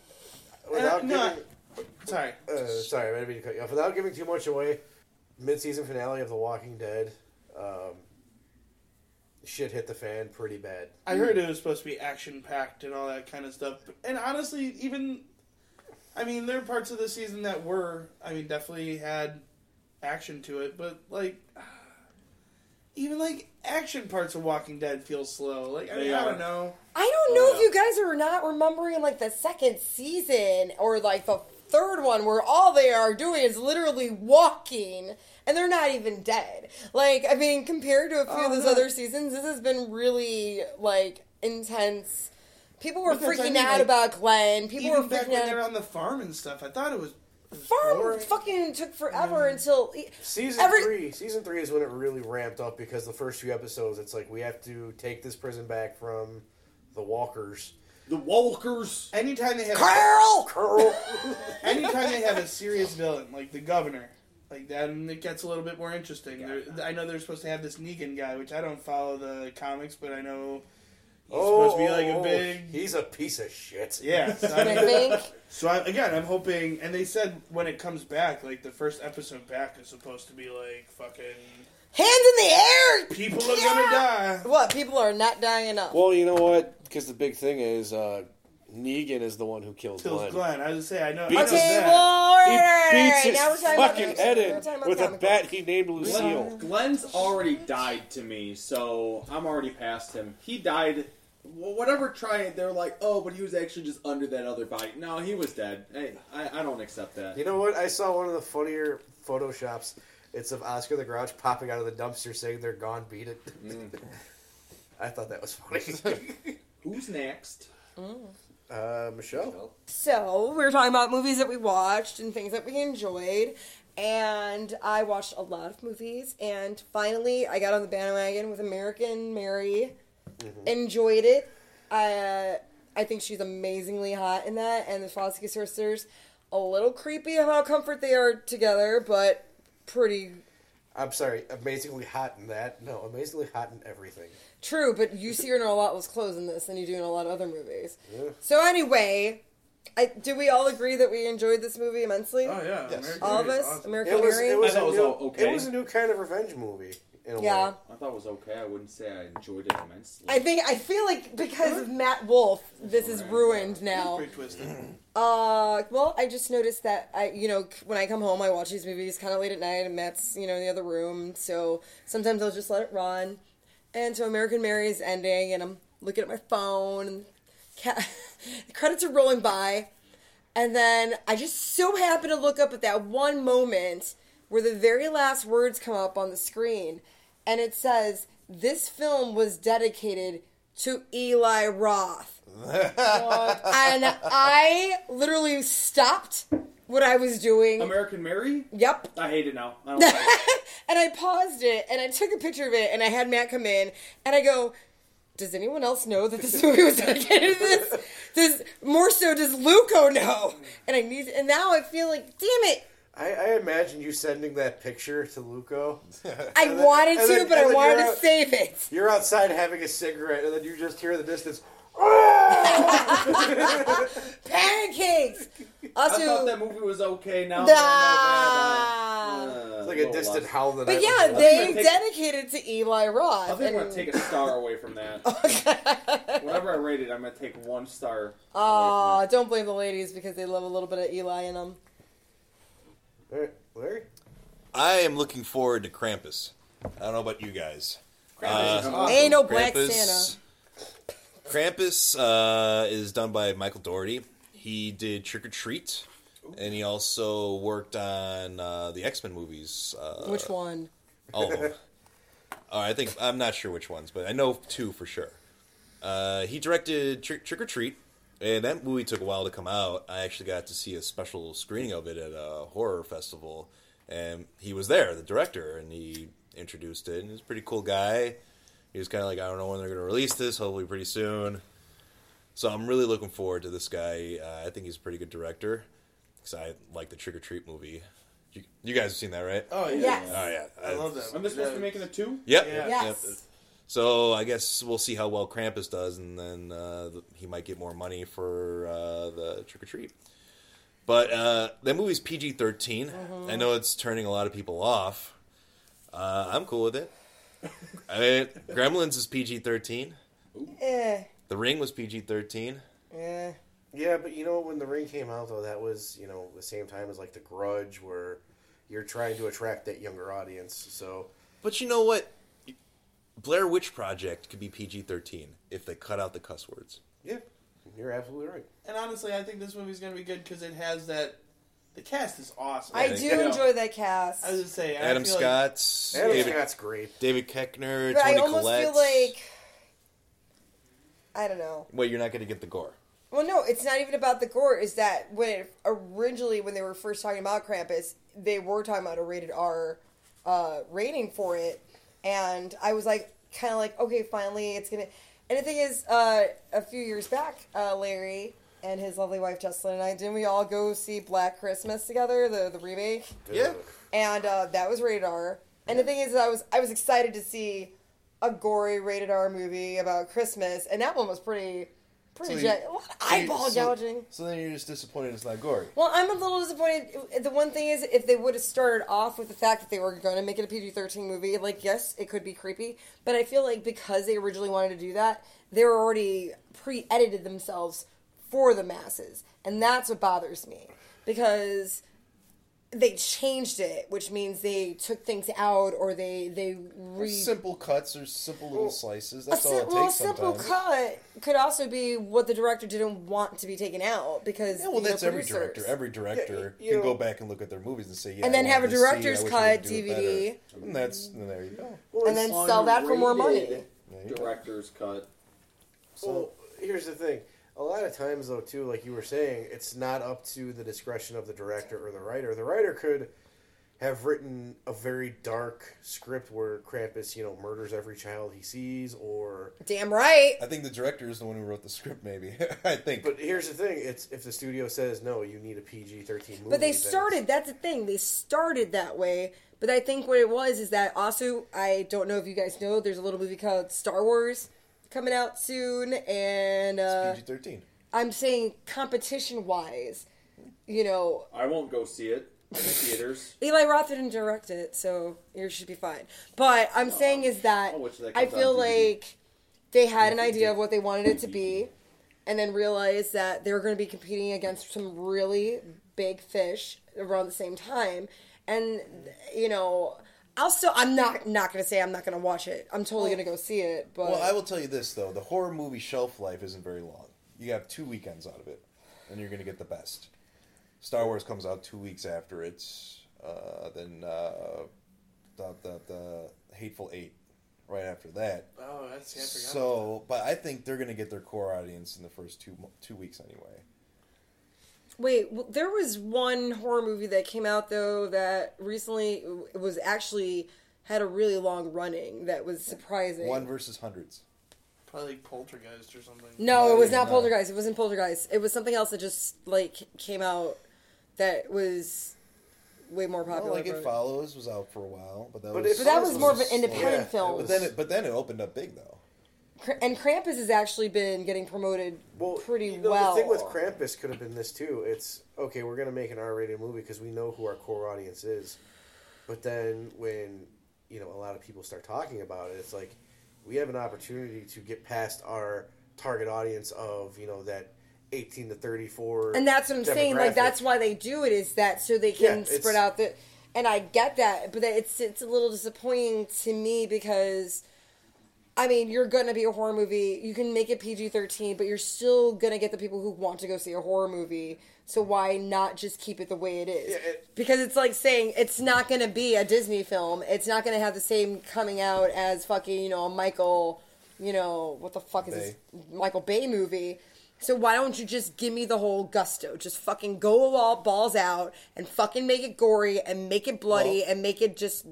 Without Uh, no, giving, Sorry. Uh, sorry, I didn't mean to cut you off. Without giving too much away, mid-season finale of The Walking Dead. Um, shit hit the fan pretty bad. I heard it was supposed to be action packed and all that kind of stuff. And honestly, even I mean, there are parts of the season that were, I mean, definitely had action to it, but like even like action parts of Walking Dead feel slow. Like I, mean, They I don't know. I don't know if oh, you guys are not remembering like the second season or like the third one where all they are doing is literally walking and they're not even dead. Like, I mean, compared to a few of oh, those no. other seasons, this has been really like intense. People were But that's what I freaking mean, out like, about Glenn. People Even were back freaking when they were out. on the farm and stuff, I thought it was. It was Farm boring. fucking took forever mm. until Season Every- three, season three is when it really ramped up because the first few episodes, it's like we have to take this prison back from the Walkers. The Walkers. Anytime they have Carl. Curl. anytime they have a serious villain like the governor, like then it gets a little bit more interesting. They're- I know they're supposed to have this Negan guy, which I don't follow the comics, but I know he's supposed to be like a big. Oh, He's a piece of shit. Yeah, so, I I mean, so I, again, I'm hoping, and they said when it comes back, like the first episode back is supposed to be like fucking hands in the air. people are gonna die. What? People are not dying enough. Well, you know what? Because the big thing is, uh, Negan is the one who kills, Kills Glenn. Glenn. I was gonna say I know. I Beats know his- okay, that. well, all right, He beats all his right. Now we're talking about fucking comics. head in with a comic bat he named Lucille. Glenn, Glenn's already died to me, so I'm already past him. He died. wh- Whatever trying, they're like, oh, but he was actually just under that other body. No, he was dead. Hey, I, I don't accept that. You know what? I saw one of the funnier photoshops. It's of Oscar the Grouch popping out of the dumpster saying they're gone, beat it. Mm. I thought that was funny. Who's next? Mm. Uh, Michelle? So we were talking about movies that we watched and things that we enjoyed, and I watched a lot of movies. And finally, I got on the bandwagon with American Mary. Enjoyed it. I I think she's amazingly hot in that, and the Soska sisters. A little creepy of how comfort they are together, but pretty I'm sorry, amazingly hot in that. No, amazingly hot in everything. True, but you see her in a lot less clothes in this than you do in a lot of other movies. So anyway, I, do we all agree that we enjoyed this movie immensely? Oh yeah, Yes. American all of Mary is us, awesome. American It was, Mary. it was, I thought a it was new, all okay. It was a new kind of revenge movie. In a yeah, way. I thought it was okay. I wouldn't say I enjoyed it immensely. I think I feel like because of Matt Wolf, this is ruined now. Pretty twisted. Uh, well, I just noticed that I, you know, when I come home, I watch these movies kind of late at night, and Matt's, you know, in the other room. So sometimes I'll just let it run. And so American Mary is ending, and I'm looking at my phone, and ca- the credits are rolling by, and then I just so happen to look up at that one moment where the very last words come up on the screen, and it says, "This film was dedicated to Eli Roth." and I literally stopped what I was doing. American Mary? Yep. I hate it now. I don't like it. and I paused it and I took a picture of it and I had Matt come in and I go, does anyone else know that this movie was dedicated to this? Does more so does Luco know? And I need and now I feel like, damn it, I, I imagine you sending that picture to Luco. I then- wanted to, then- but I wanted to out- save it. You're outside having a cigarette, and then you just hear in the distance. Pancakes. I thought that movie was okay. Now, Nah. that I know that, uh, It's like a distant less. howl that but I yeah, they gonna take- dedicated to Eli Roth. I think I'm and- gonna take a star away from that. Whatever I rated, I'm gonna take one star. Aw, away don't blame the ladies because they love a little bit of Eli in them. All right, Larry? I am looking forward to Krampus. I don't know about you guys. from it. Uh, Ain't no Black Santa. Krampus uh, is done by Michael Dougherty. He did Trick or Treat, and he also worked on uh, the X Men movies. Uh, Which one? all of them. Oh, I think I'm not sure which ones, but I know two for sure. Uh, he directed Trick, Trick or Treat, and that movie took a while to come out. I actually got to see a special screening of it at a horror festival, and he was there, the director, and he introduced it. And he's a pretty cool guy. He was kind of like, I don't know when they're going to release this. Hopefully, pretty soon. So I'm really looking forward to this guy. Uh, I think he's a pretty good director because I like the Trick or Treat movie. You, you guys have seen that, right? Oh yeah. Yes. Oh yeah, I love that. Are they supposed to be making a two? Yep. Yeah. Yes. Yep. So I guess we'll see how well Krampus does, and then uh, he might get more money for uh, the trick or treat. But uh, that movie's PG 13. Mm-hmm. I know it's turning a lot of people off. Uh, I'm cool with it. I mean, Gremlins is PG 13. Eh, The Ring was PG 13. eh. Yeah, but you know when the ring came out though, that was you know the same time as like the Grudge, where you're trying to attract that younger audience. So But you know what? Blair Witch Project could be PG 13 if they cut out the cuss words. yeah, you're absolutely right. And honestly, I think this movie's gonna be good because it has that. The cast is awesome. I think- do Yeah. enjoy that cast. I was just saying, I Adam feel like- Scott's, Adam David, Scott's great. David Koechner, but I almost Collette. feel like I don't know. Wait, you're not going to get the gore. Well, no, it's not even about the gore. Is that when it, originally when they were first talking about Krampus, they were talking about a rated R uh, rating for it, and I was like, kind of like, okay, finally, it's gonna. And the thing is, uh, a few years back, uh, Larry and his lovely wife Jessalyn and I didn't we all go see Black Christmas together, the the remake, Yeah. and uh, that was rated R. And the thing is, I was I was excited to see a gory rated R movie about Christmas, and that one was pretty pretty So you- a lot of eyeball so, gouging. So then you're just disappointed it's not gory. Well, I'm a little disappointed. The one thing is, if they would have started off with the fact that they were going to make it a PG 13 movie, like, yes, it could be creepy, but I feel like because they originally wanted to do that, they were already pre edited themselves for the masses. And that's what bothers me. Because they changed it, which means they took things out or they, they re. Simple cuts or simple little slices. That's si- all it well, a takes simple sometimes. cut could also be what the director didn't want to be taken out because Yeah, well, you know, that's every director. Every director you can know- go back and look at their movies and say, "Yeah," And then I have a wanted to see, I director's wish cut we could do it DVD. And that's and there you go. and then sell that for more money. Unrated you go. Director's cut. So here's the thing. A lot of times, though, too, like you were saying, it's not up to the discretion of the director or the writer. The writer could have written a very dark script where Krampus, you know, murders every child he sees, or. Damn right. I think the director is the one who wrote the script. Maybe I think. But here's the thing: it's if the studio says no, you need a PG thirteen movie. But they then it's- started. That's the thing. They started that way. But I think what it was is that also I don't know if you guys know. There's a little movie called Star Wars coming out soon, and uh, PG thirteen. I'm saying competition wise, you know, I won't go see it in theaters. Eli Roth didn't direct it, so you should be fine. But I'm saying is that Oh, that I feel like they had an idea of what they wanted it to be, and then realized that they were going to be competing against some really big fish around the same time. And you know, I'll still I'm not not going to say I'm not going to watch it. I'm totally going to go see it. But Well, I will tell you this though: the horror movie shelf life isn't very long. You have two weekends out of it, and you're going to get the best. Star Wars comes out two weeks after it's uh, then uh, the, the the Hateful Eight right after that. Oh, that's yeah, I forgot. So, but I think they're going to get their core audience in the first two mo- two weeks anyway. Wait, well, there was one horror movie that came out though that recently was actually had a really long running that was surprising. One versus hundreds. Probably like Poltergeist or something. no, it was not No. Poltergeist. It wasn't Poltergeist. It was something else that just like came out that was way more popular. Well, like it follows was out for a while, but that But was but that was more of an independent it film. But then it but then it opened up big though. And Krampus has actually been getting promoted Well, pretty you know, well. The thing with Krampus could have been this too. It's okay. We're gonna make an R-rated movie because we know who our core audience is. But then when you know a lot of people start talking about it, it's like we have an opportunity to get past our target audience of you know that eighteen to thirty-four. and that's what I'm saying. Like that's why they do it is that so they can Yeah, spread out the. And I get that, but it's it's a little disappointing to me because, I mean, you're gonna be a horror movie. You can make it PG-13, but you're still gonna get the people who want to go see a horror movie. So why not just keep it the way it is? Yeah, it- because it's like saying it's not gonna be a Disney film. It's not gonna have the same coming out as fucking you know a Michael, you know what the fuck is this Michael Bay movie. So why don't you just give me the whole gusto? Just fucking go all balls out and fucking make it gory and make it bloody Well- and make it just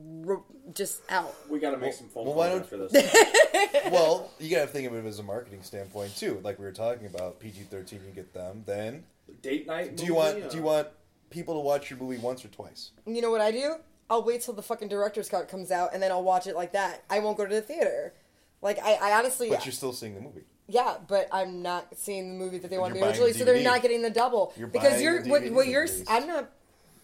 just out. We got to make some phone well, calls why don't- after this. well, you gotta think of it as a marketing standpoint too. Like we were talking about, PG thirteen, you get them. Then Date night. do you movie, want do uh, you want people to watch your movie once or twice? You know what I do? I'll wait till the fucking director's cut comes out and then I'll watch it like that. I won't go to the theater. Like I, I honestly, But you're still seeing the movie. Yeah, but I'm not seeing the movie that they want to be originally, so they're not getting the double. You're because buying you're the what, DVD what you're. at least. I'm not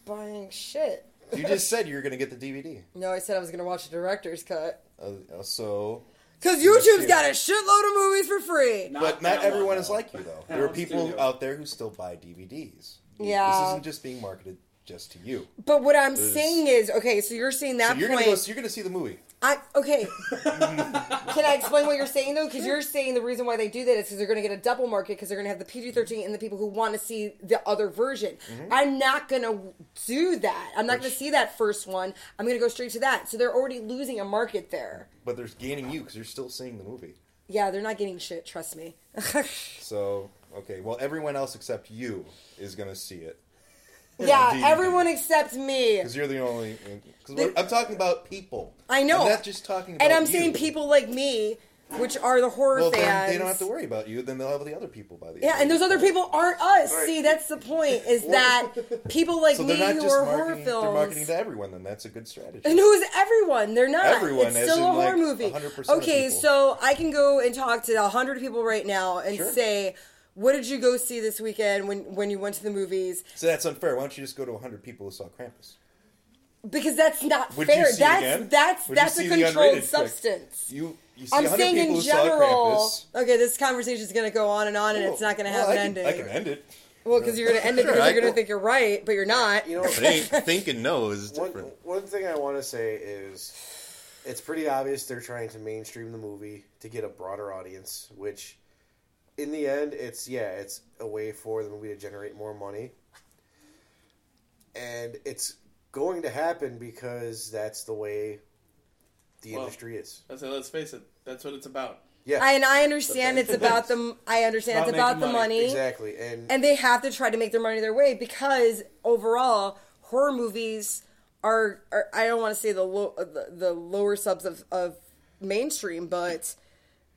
buying shit. You just said you were going to get the DVD. No, I said I was going to watch the director's cut. Uh, so, Because YouTube's got a shitload of movies for free. but not everyone is like you though. There are Download people studio. out there who still buy DVDs. Yeah. This isn't just being marketed just to you. But what I'm There's- saying is, okay, so you're seeing that So you're point. gonna go. You're gonna see the movie. I okay. Can I explain what you're saying though? Because you're saying the reason why they do that is because they're going to get a double market because they're going to have the PG-13 and the people who want to see the other version. Mm-hmm. I'm not going to do that. I'm not going to see that first one. I'm going to go straight to that. So they're already losing a market there. But they're gaining you because you're still seeing the movie. Yeah, they're not getting shit. Trust me. So okay, well everyone else except you is gonna see it yeah, DVD. everyone except me. because you're the only. Because I'm talking about people. I know. I'm not just talking about. And I'm you. saying people like me, which are the horror Well, fans. they don't have to worry about you. Then they'll have the other people by the. End. Yeah, and those other people aren't us. Right. See, that's the point. Is that people like So me who are horror films. They're marketing to everyone. Then that's a good strategy. And who's everyone? They're not. Everyone, it's still a horror like, movie. 100% Okay, so I can go and talk to a hundred people right now and Sure. say, "What did you go see this weekend when when you went to the movies?" So that's unfair. Why don't you just go to 100 people who saw Krampus? Because that's not Would you fair. see that's again? that's Would you that's see a the controlled unrated click? substance. You you see I'm 100 saying people in who saw general. Krampus. Okay, this conversation is going to go on and on, and it's oh, not going to have Well, an I can, ending. I can end it. Well, because you're going to end it Sure, because I you're going to think you're right, but you're not. You know, But ain't thinking no is one, different. one thing I want to say is it's pretty obvious they're trying to mainstream the movie to get a broader audience, which in the end, it's, yeah, it's a way for the movie to generate more money. And it's going to happen because that's the way the Well, industry is. I say, let's face it, that's what it's about. Yeah, I, and I understand it's about the. I understand it's About about the money. money. exactly. And, and they have to try to make their money their way because overall horror movies are, are I don't want to say the, low, the the lower subs of, of mainstream, but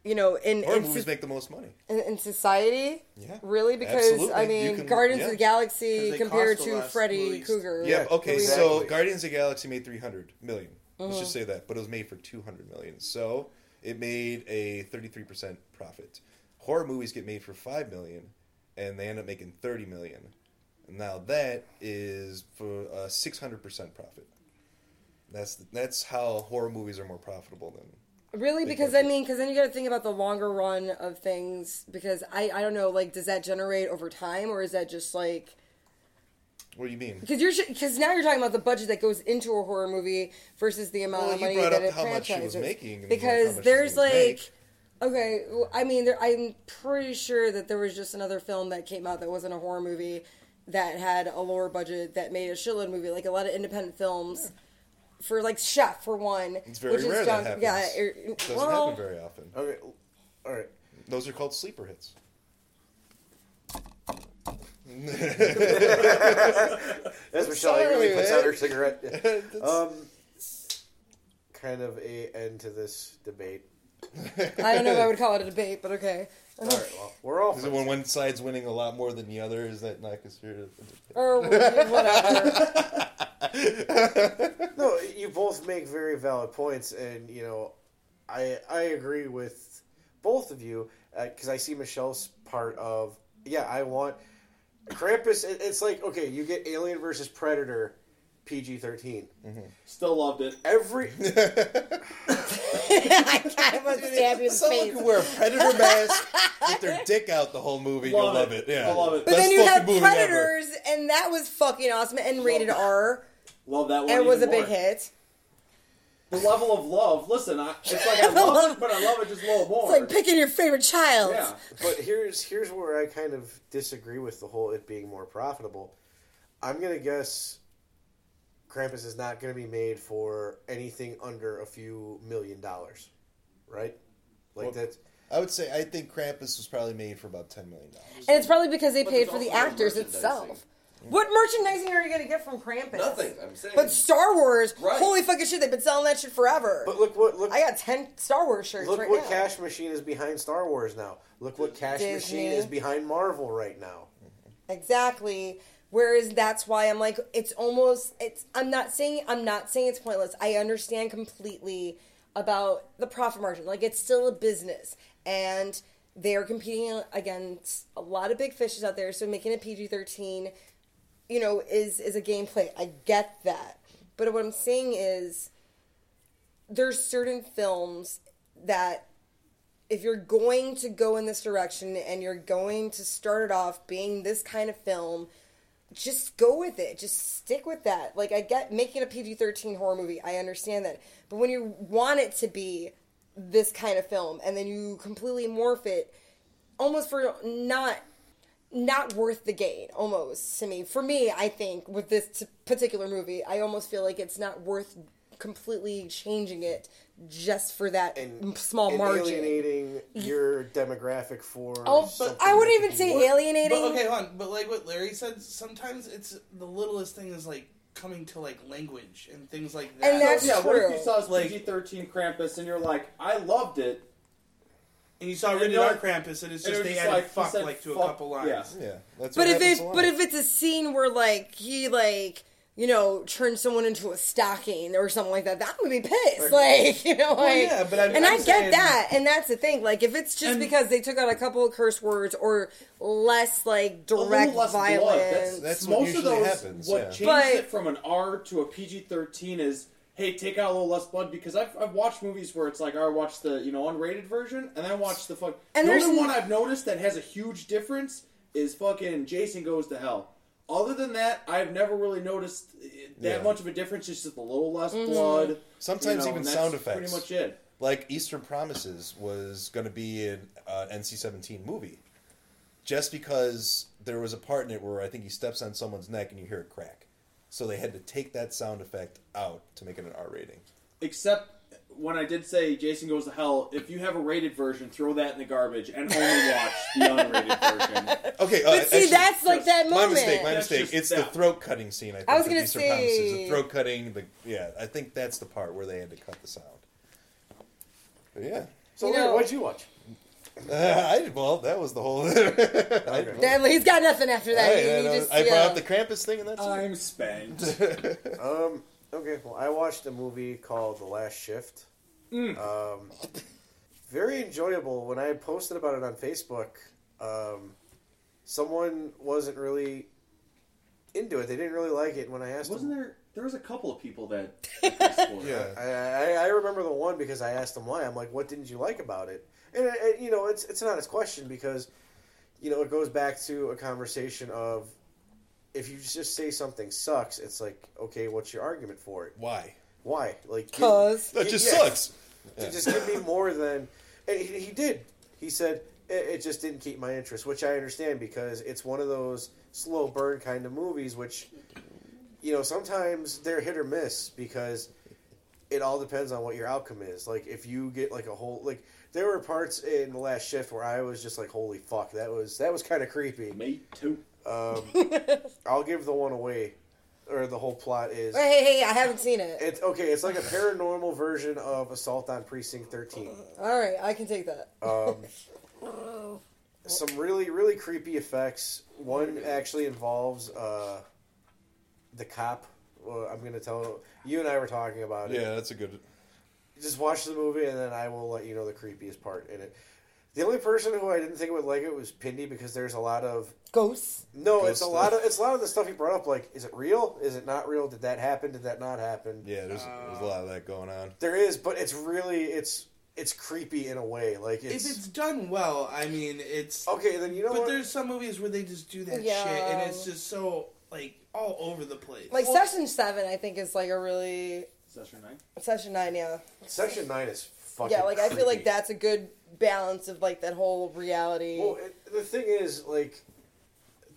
you know in Horror in, movies so- make the most money. in, in society, Yeah, really because absolutely. I mean can- Guardians yeah. of the Galaxy compared to Freddy at least. Cougar. Yeah. Okay. Exactly. So Guardians of the Galaxy made 300 million. Let's Uh-huh. just say that, but it was made for 200 million. So it made a 33 percent profit. Horror movies get made for five million, and they end up making 30 million. Now that is for a 600 percent profit. That's that's how horror movies are more profitable than Really, Big because I mean, because then you got to think about the longer run of things. Because I, I don't know, like, does that generate over time, or is that just like What do you mean? because you're because now you're talking about the budget that goes into a horror movie versus the amount Well, of money that it how much it was franchises. making like, because there's like. make. Okay, well, I mean, there, I'm pretty sure that there was just another film that came out that wasn't a horror movie that had a lower budget that made a shitload movie, like a lot of independent films. For like Chef, for one, It's very which rare is that happens. yeah, er, It doesn't well, happen very often. okay, all right. Those are called sleeper hits. That's Michelle sorry, Eagerly puts man. out her cigarette. That's- um, kind of a end to this debate. I don't know if I would call it a debate, but okay. All right, well, we're all Is it when one side's winning a lot more than the other? Is that not considered? a- Or whatever. no. You both make very valid points, and you know, I I agree with both of you uh, because I see Michelle's part of yeah. I want Krampus. It, it's like okay, you get Alien versus Predator, PG thirteen. Mm-hmm. Still loved it. Every I must stab you in the Someone face. can wear a predator mask with their dick out the whole movie. You'll Love love it. it. Yeah, I love it. But then you have fucking movie ever. Predators, and that was fucking awesome, and rated R, Love that one. and was a even big hit. The level of love. Listen, I, it's like I love it, but I love it just a little more. It's like picking your favorite child. yeah. but here's here's where I kind of disagree with the whole it being more profitable. I'm gonna guess Krampus is not gonna be made for anything under a few million dollars, right? Like Well, that's I would say I think Krampus was probably made for about ten million dollars. And it's probably because they But paid for the actors merchandising. itself. What merchandising are you going to get from Krampus? Nothing. I'm saying. But Star Wars, Right. holy fucking shit, they've been selling that shit forever. but look what look I got 10 Star Wars shirts look right what now. Cash Machine is behind Star Wars now. Look what Cash Disney. Machine is behind Marvel right now. Exactly. Whereas that's why I'm like, it's almost, it's, I'm not saying, I'm not saying it's pointless. I understand completely about the profit margin. Like, it's still a business. And they are competing against a lot of big fishes out there. So making it PG thirteen, you know, is is a gameplay. I get that, but what I'm saying is, there's certain films that if you're going to go in this direction and you're going to start it off being this kind of film, just go with it. Just stick with that. Like I get making a PG-13 horror movie, I understand that. But when you want it to be this kind of film and then you completely morph it almost for not not worth the gain almost to me. For me, I think with this particular movie, I almost feel like it's not worth completely changing it just for that And- small and margin. alienating your demographic for. Oh, but I wouldn't even say be- alienating. But okay, hold on. But like what Larry said, sometimes it's the littlest thing is like coming to like language and things like that. And that's yeah, what if true. you saw Like- PG-13 Krampus and you're like, I loved it. And you saw And Rated you're R Krampus, and it's and just it they just added like, fuck said like to a couple lines. yeah. Yeah, that's But if happens it's a but if it's a scene where like he like you know turns someone into a stocking or something like that, that would be pissed. Like you know, like yeah, but I'm- and I'm I get saying- that, and that's the thing. Like if it's just because they took out a couple of curse words or less like direct less blood. violence. That's, That's what most of usually those. happens, What yeah. changes But- it from an R to a PG-13 is, hey, take out a little less blood because I've, I've watched movies where it's like I watch the you know unrated version and then watch the fuck. And the only n- one I've noticed that has a huge difference is fucking Jason Goes to Hell. Other than that, I've never really noticed uh, that Yeah. much of a difference. It's just a little less Mm-hmm. blood. Sometimes you know, even sound effects. Pretty much it. like Eastern Promises was going to be an uh, NC-17 movie, just because there was a part in it where I think he steps on someone's neck and you hear it crack, so they had to take that sound effect out to make it an R rating. Except when I did say Jason Goes to Hell, if you have a rated version, throw that in the garbage and only watch the unrated version. Okay, uh, but see, actually, that's like that my mistake. My That's mistake. just It's the throat cutting scene. I, think, I was gonna say- the throat cutting. The yeah, I think that's the part where they had to cut the sound. But yeah, So, You know- what'd you watch? Uh, I well, that was the whole. I, Then he's got nothing after that. I, He- he I, just, I brought yeah. up the Krampus thing, and that's it. I'm spent. Um. Okay. Well, I watched a movie called The Last Shift. Um. Very enjoyable. When I posted about it on Facebook, um, someone wasn't really into it. They didn't really like it. When I asked Wasn't them, there? There was a couple of people that. Yeah. I, I, I remember the one because I asked them why. I'm like, "What didn't you like about it?" And, uh, and you know, it's it's an honest question because you know it goes back to a conversation of if you just say something sucks, it's like, okay, what's your argument for it? Why? Why? Like, Cause That just Yeah. sucks. to just give me more than and he, he did. He said it, it just didn't keep my interest, which I understand because it's one of those slow burn kind of movies, which you know sometimes they're hit or miss because it all depends on what your outcome is. Like if you get like a whole like there were parts in the last shift where I was just like, holy fuck, that was that was kind of creepy. Me too. Um, I'll give the one away, or the whole plot is. hey, hey, hey, I haven't seen it. It's okay. It's like a paranormal version of Assault on Precinct 13. All right, I can take that. Um, some really, really creepy effects. One actually involves uh, the cop. Well, I'm going to tell you and I were talking about it. Yeah, that's a good. Just watch the movie, and then I will let you know the creepiest part in it. The only person who I didn't think would like it was Pindy because there's a lot of Ghosts. no. Ghost it's a stuff. lot of it's a lot of the stuff he brought up. Like, is it real? Is it not real? Did that happen? Did that not happen? Yeah, there's, there's a lot of that going on. There is, but it's really it's it's creepy in a way. Like If it's, it's done well, I mean, it's. okay. Then you know But what? there's some movies where they just do that Yeah. shit, and it's just so like all over the place. Like Session Seven, I think is like a really Session nine. Session Nine. Yeah, Session nine is fucking. yeah. Like I feel like creepy. that's a good balance of like that whole reality. Well, it, the thing is, like,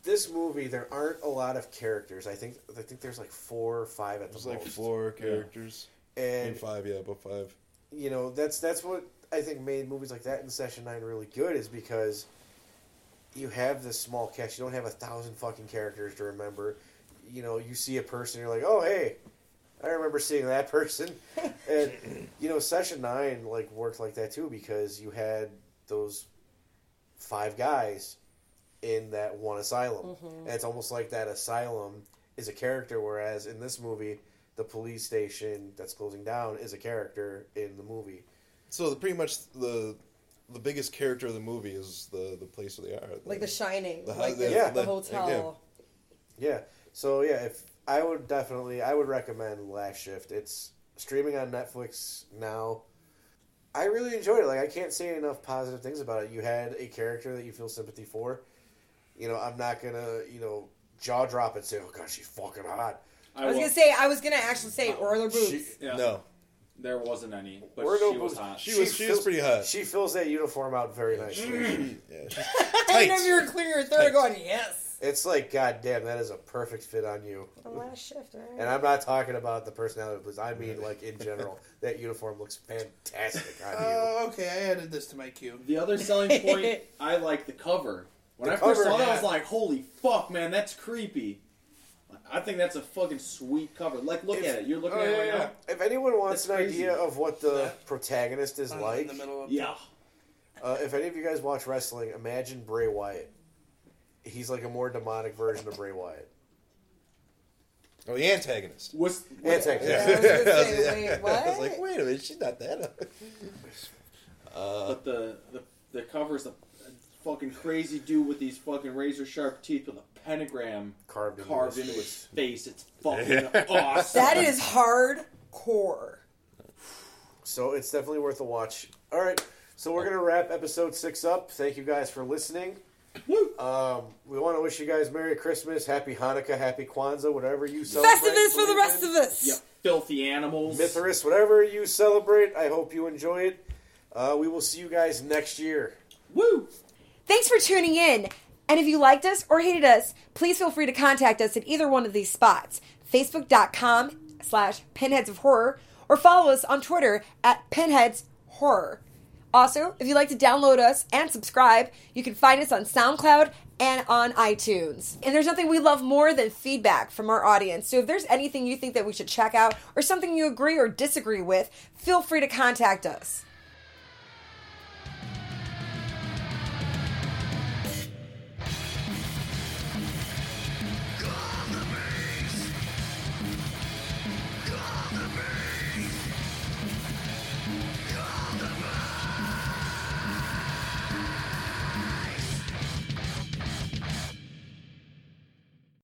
this movie, there aren't a lot of characters. I think I think there's like four or five at the There's like most. four characters. and Maybe five, yeah, about five. you know that's that's what I think made movies like that in Session Nine really good is because you have this small cast. You don't have a thousand fucking characters to remember. You know, you see a person, you're like, oh hey, I remember seeing that person. and you know, Session Nine like worked like that too because you had those five guys in that one asylum. Mm-hmm. And it's almost like that asylum is a character, whereas in this movie, the police station that's closing down is a character in the movie. So the, pretty much the the biggest character of the movie is the the place where they are. Like The Shining, The- like the- the, yeah, the the- hotel. Yeah. So yeah, if I would definitely, I would recommend Last Shift. It's streaming on Netflix now. I really enjoyed it. Like I can't say enough positive things about it. You had a character that you feel sympathy for. You know, I'm not gonna, you know, jaw drop and say, "Oh God, she's fucking hot." I was will- gonna say, I was gonna actually say, or their boobs. She, Yeah. No, There wasn't any, but Or no she was boobs. hot. She was- she was pretty hot. She fills that uniform out very nicely. Mm. yeah, she's I tight. know you were clearing your throat, going, yes. It's like, God damn, that is a perfect fit on you. The last shift, right? And I'm not talking about the personality, because I mean, like in general, that uniform looks fantastic on you. Oh, okay. I added this to my queue. The other selling point, I like the cover. When The I first cover, saw that, I yeah. was like, "Holy fuck, man, that's creepy." I think that's a fucking sweet cover. Like, look If- at it. You're looking Oh, at it right yeah. now. If anyone wants That's an crazy. idea of what the That- protagonist is On- like, in the middle of Yeah. uh, if any of you guys watch wrestling, imagine Bray Wyatt. He's like a more demonic version of Bray Wyatt. Oh, the antagonist. Was Antagonist. Yeah, I was gonna I was- say, wait, what? I was like, wait a minute, she's not that. Uh, but the the the cover's a, a fucking crazy dude with these fucking razor sharp teeth with a pentagram Carved into carved his into his face. face. It's fucking awesome. That is hardcore. So it's definitely worth a watch. All right, so we're gonna wrap episode six up. Thank you guys for listening. Um, we want to wish you guys Merry Christmas, Happy Hanukkah, Happy Kwanzaa, whatever you celebrate. Festivus for the rest of us. you filthy animals. Mithras, whatever you celebrate. I hope you enjoy it. Uh, we will see you guys next year. Woo! Thanks for tuning in. And if you liked us or hated us, please feel free to contact us at either one of these spots facebook.com slash pinheads of horror or follow us on Twitter at pinheads horror. Also, if you'd like to download us and subscribe, you can find us on SoundCloud and on iTunes. And there's nothing we love more than feedback from our audience. So if there's anything you think that we should check out or something you agree or disagree with, feel free to contact us.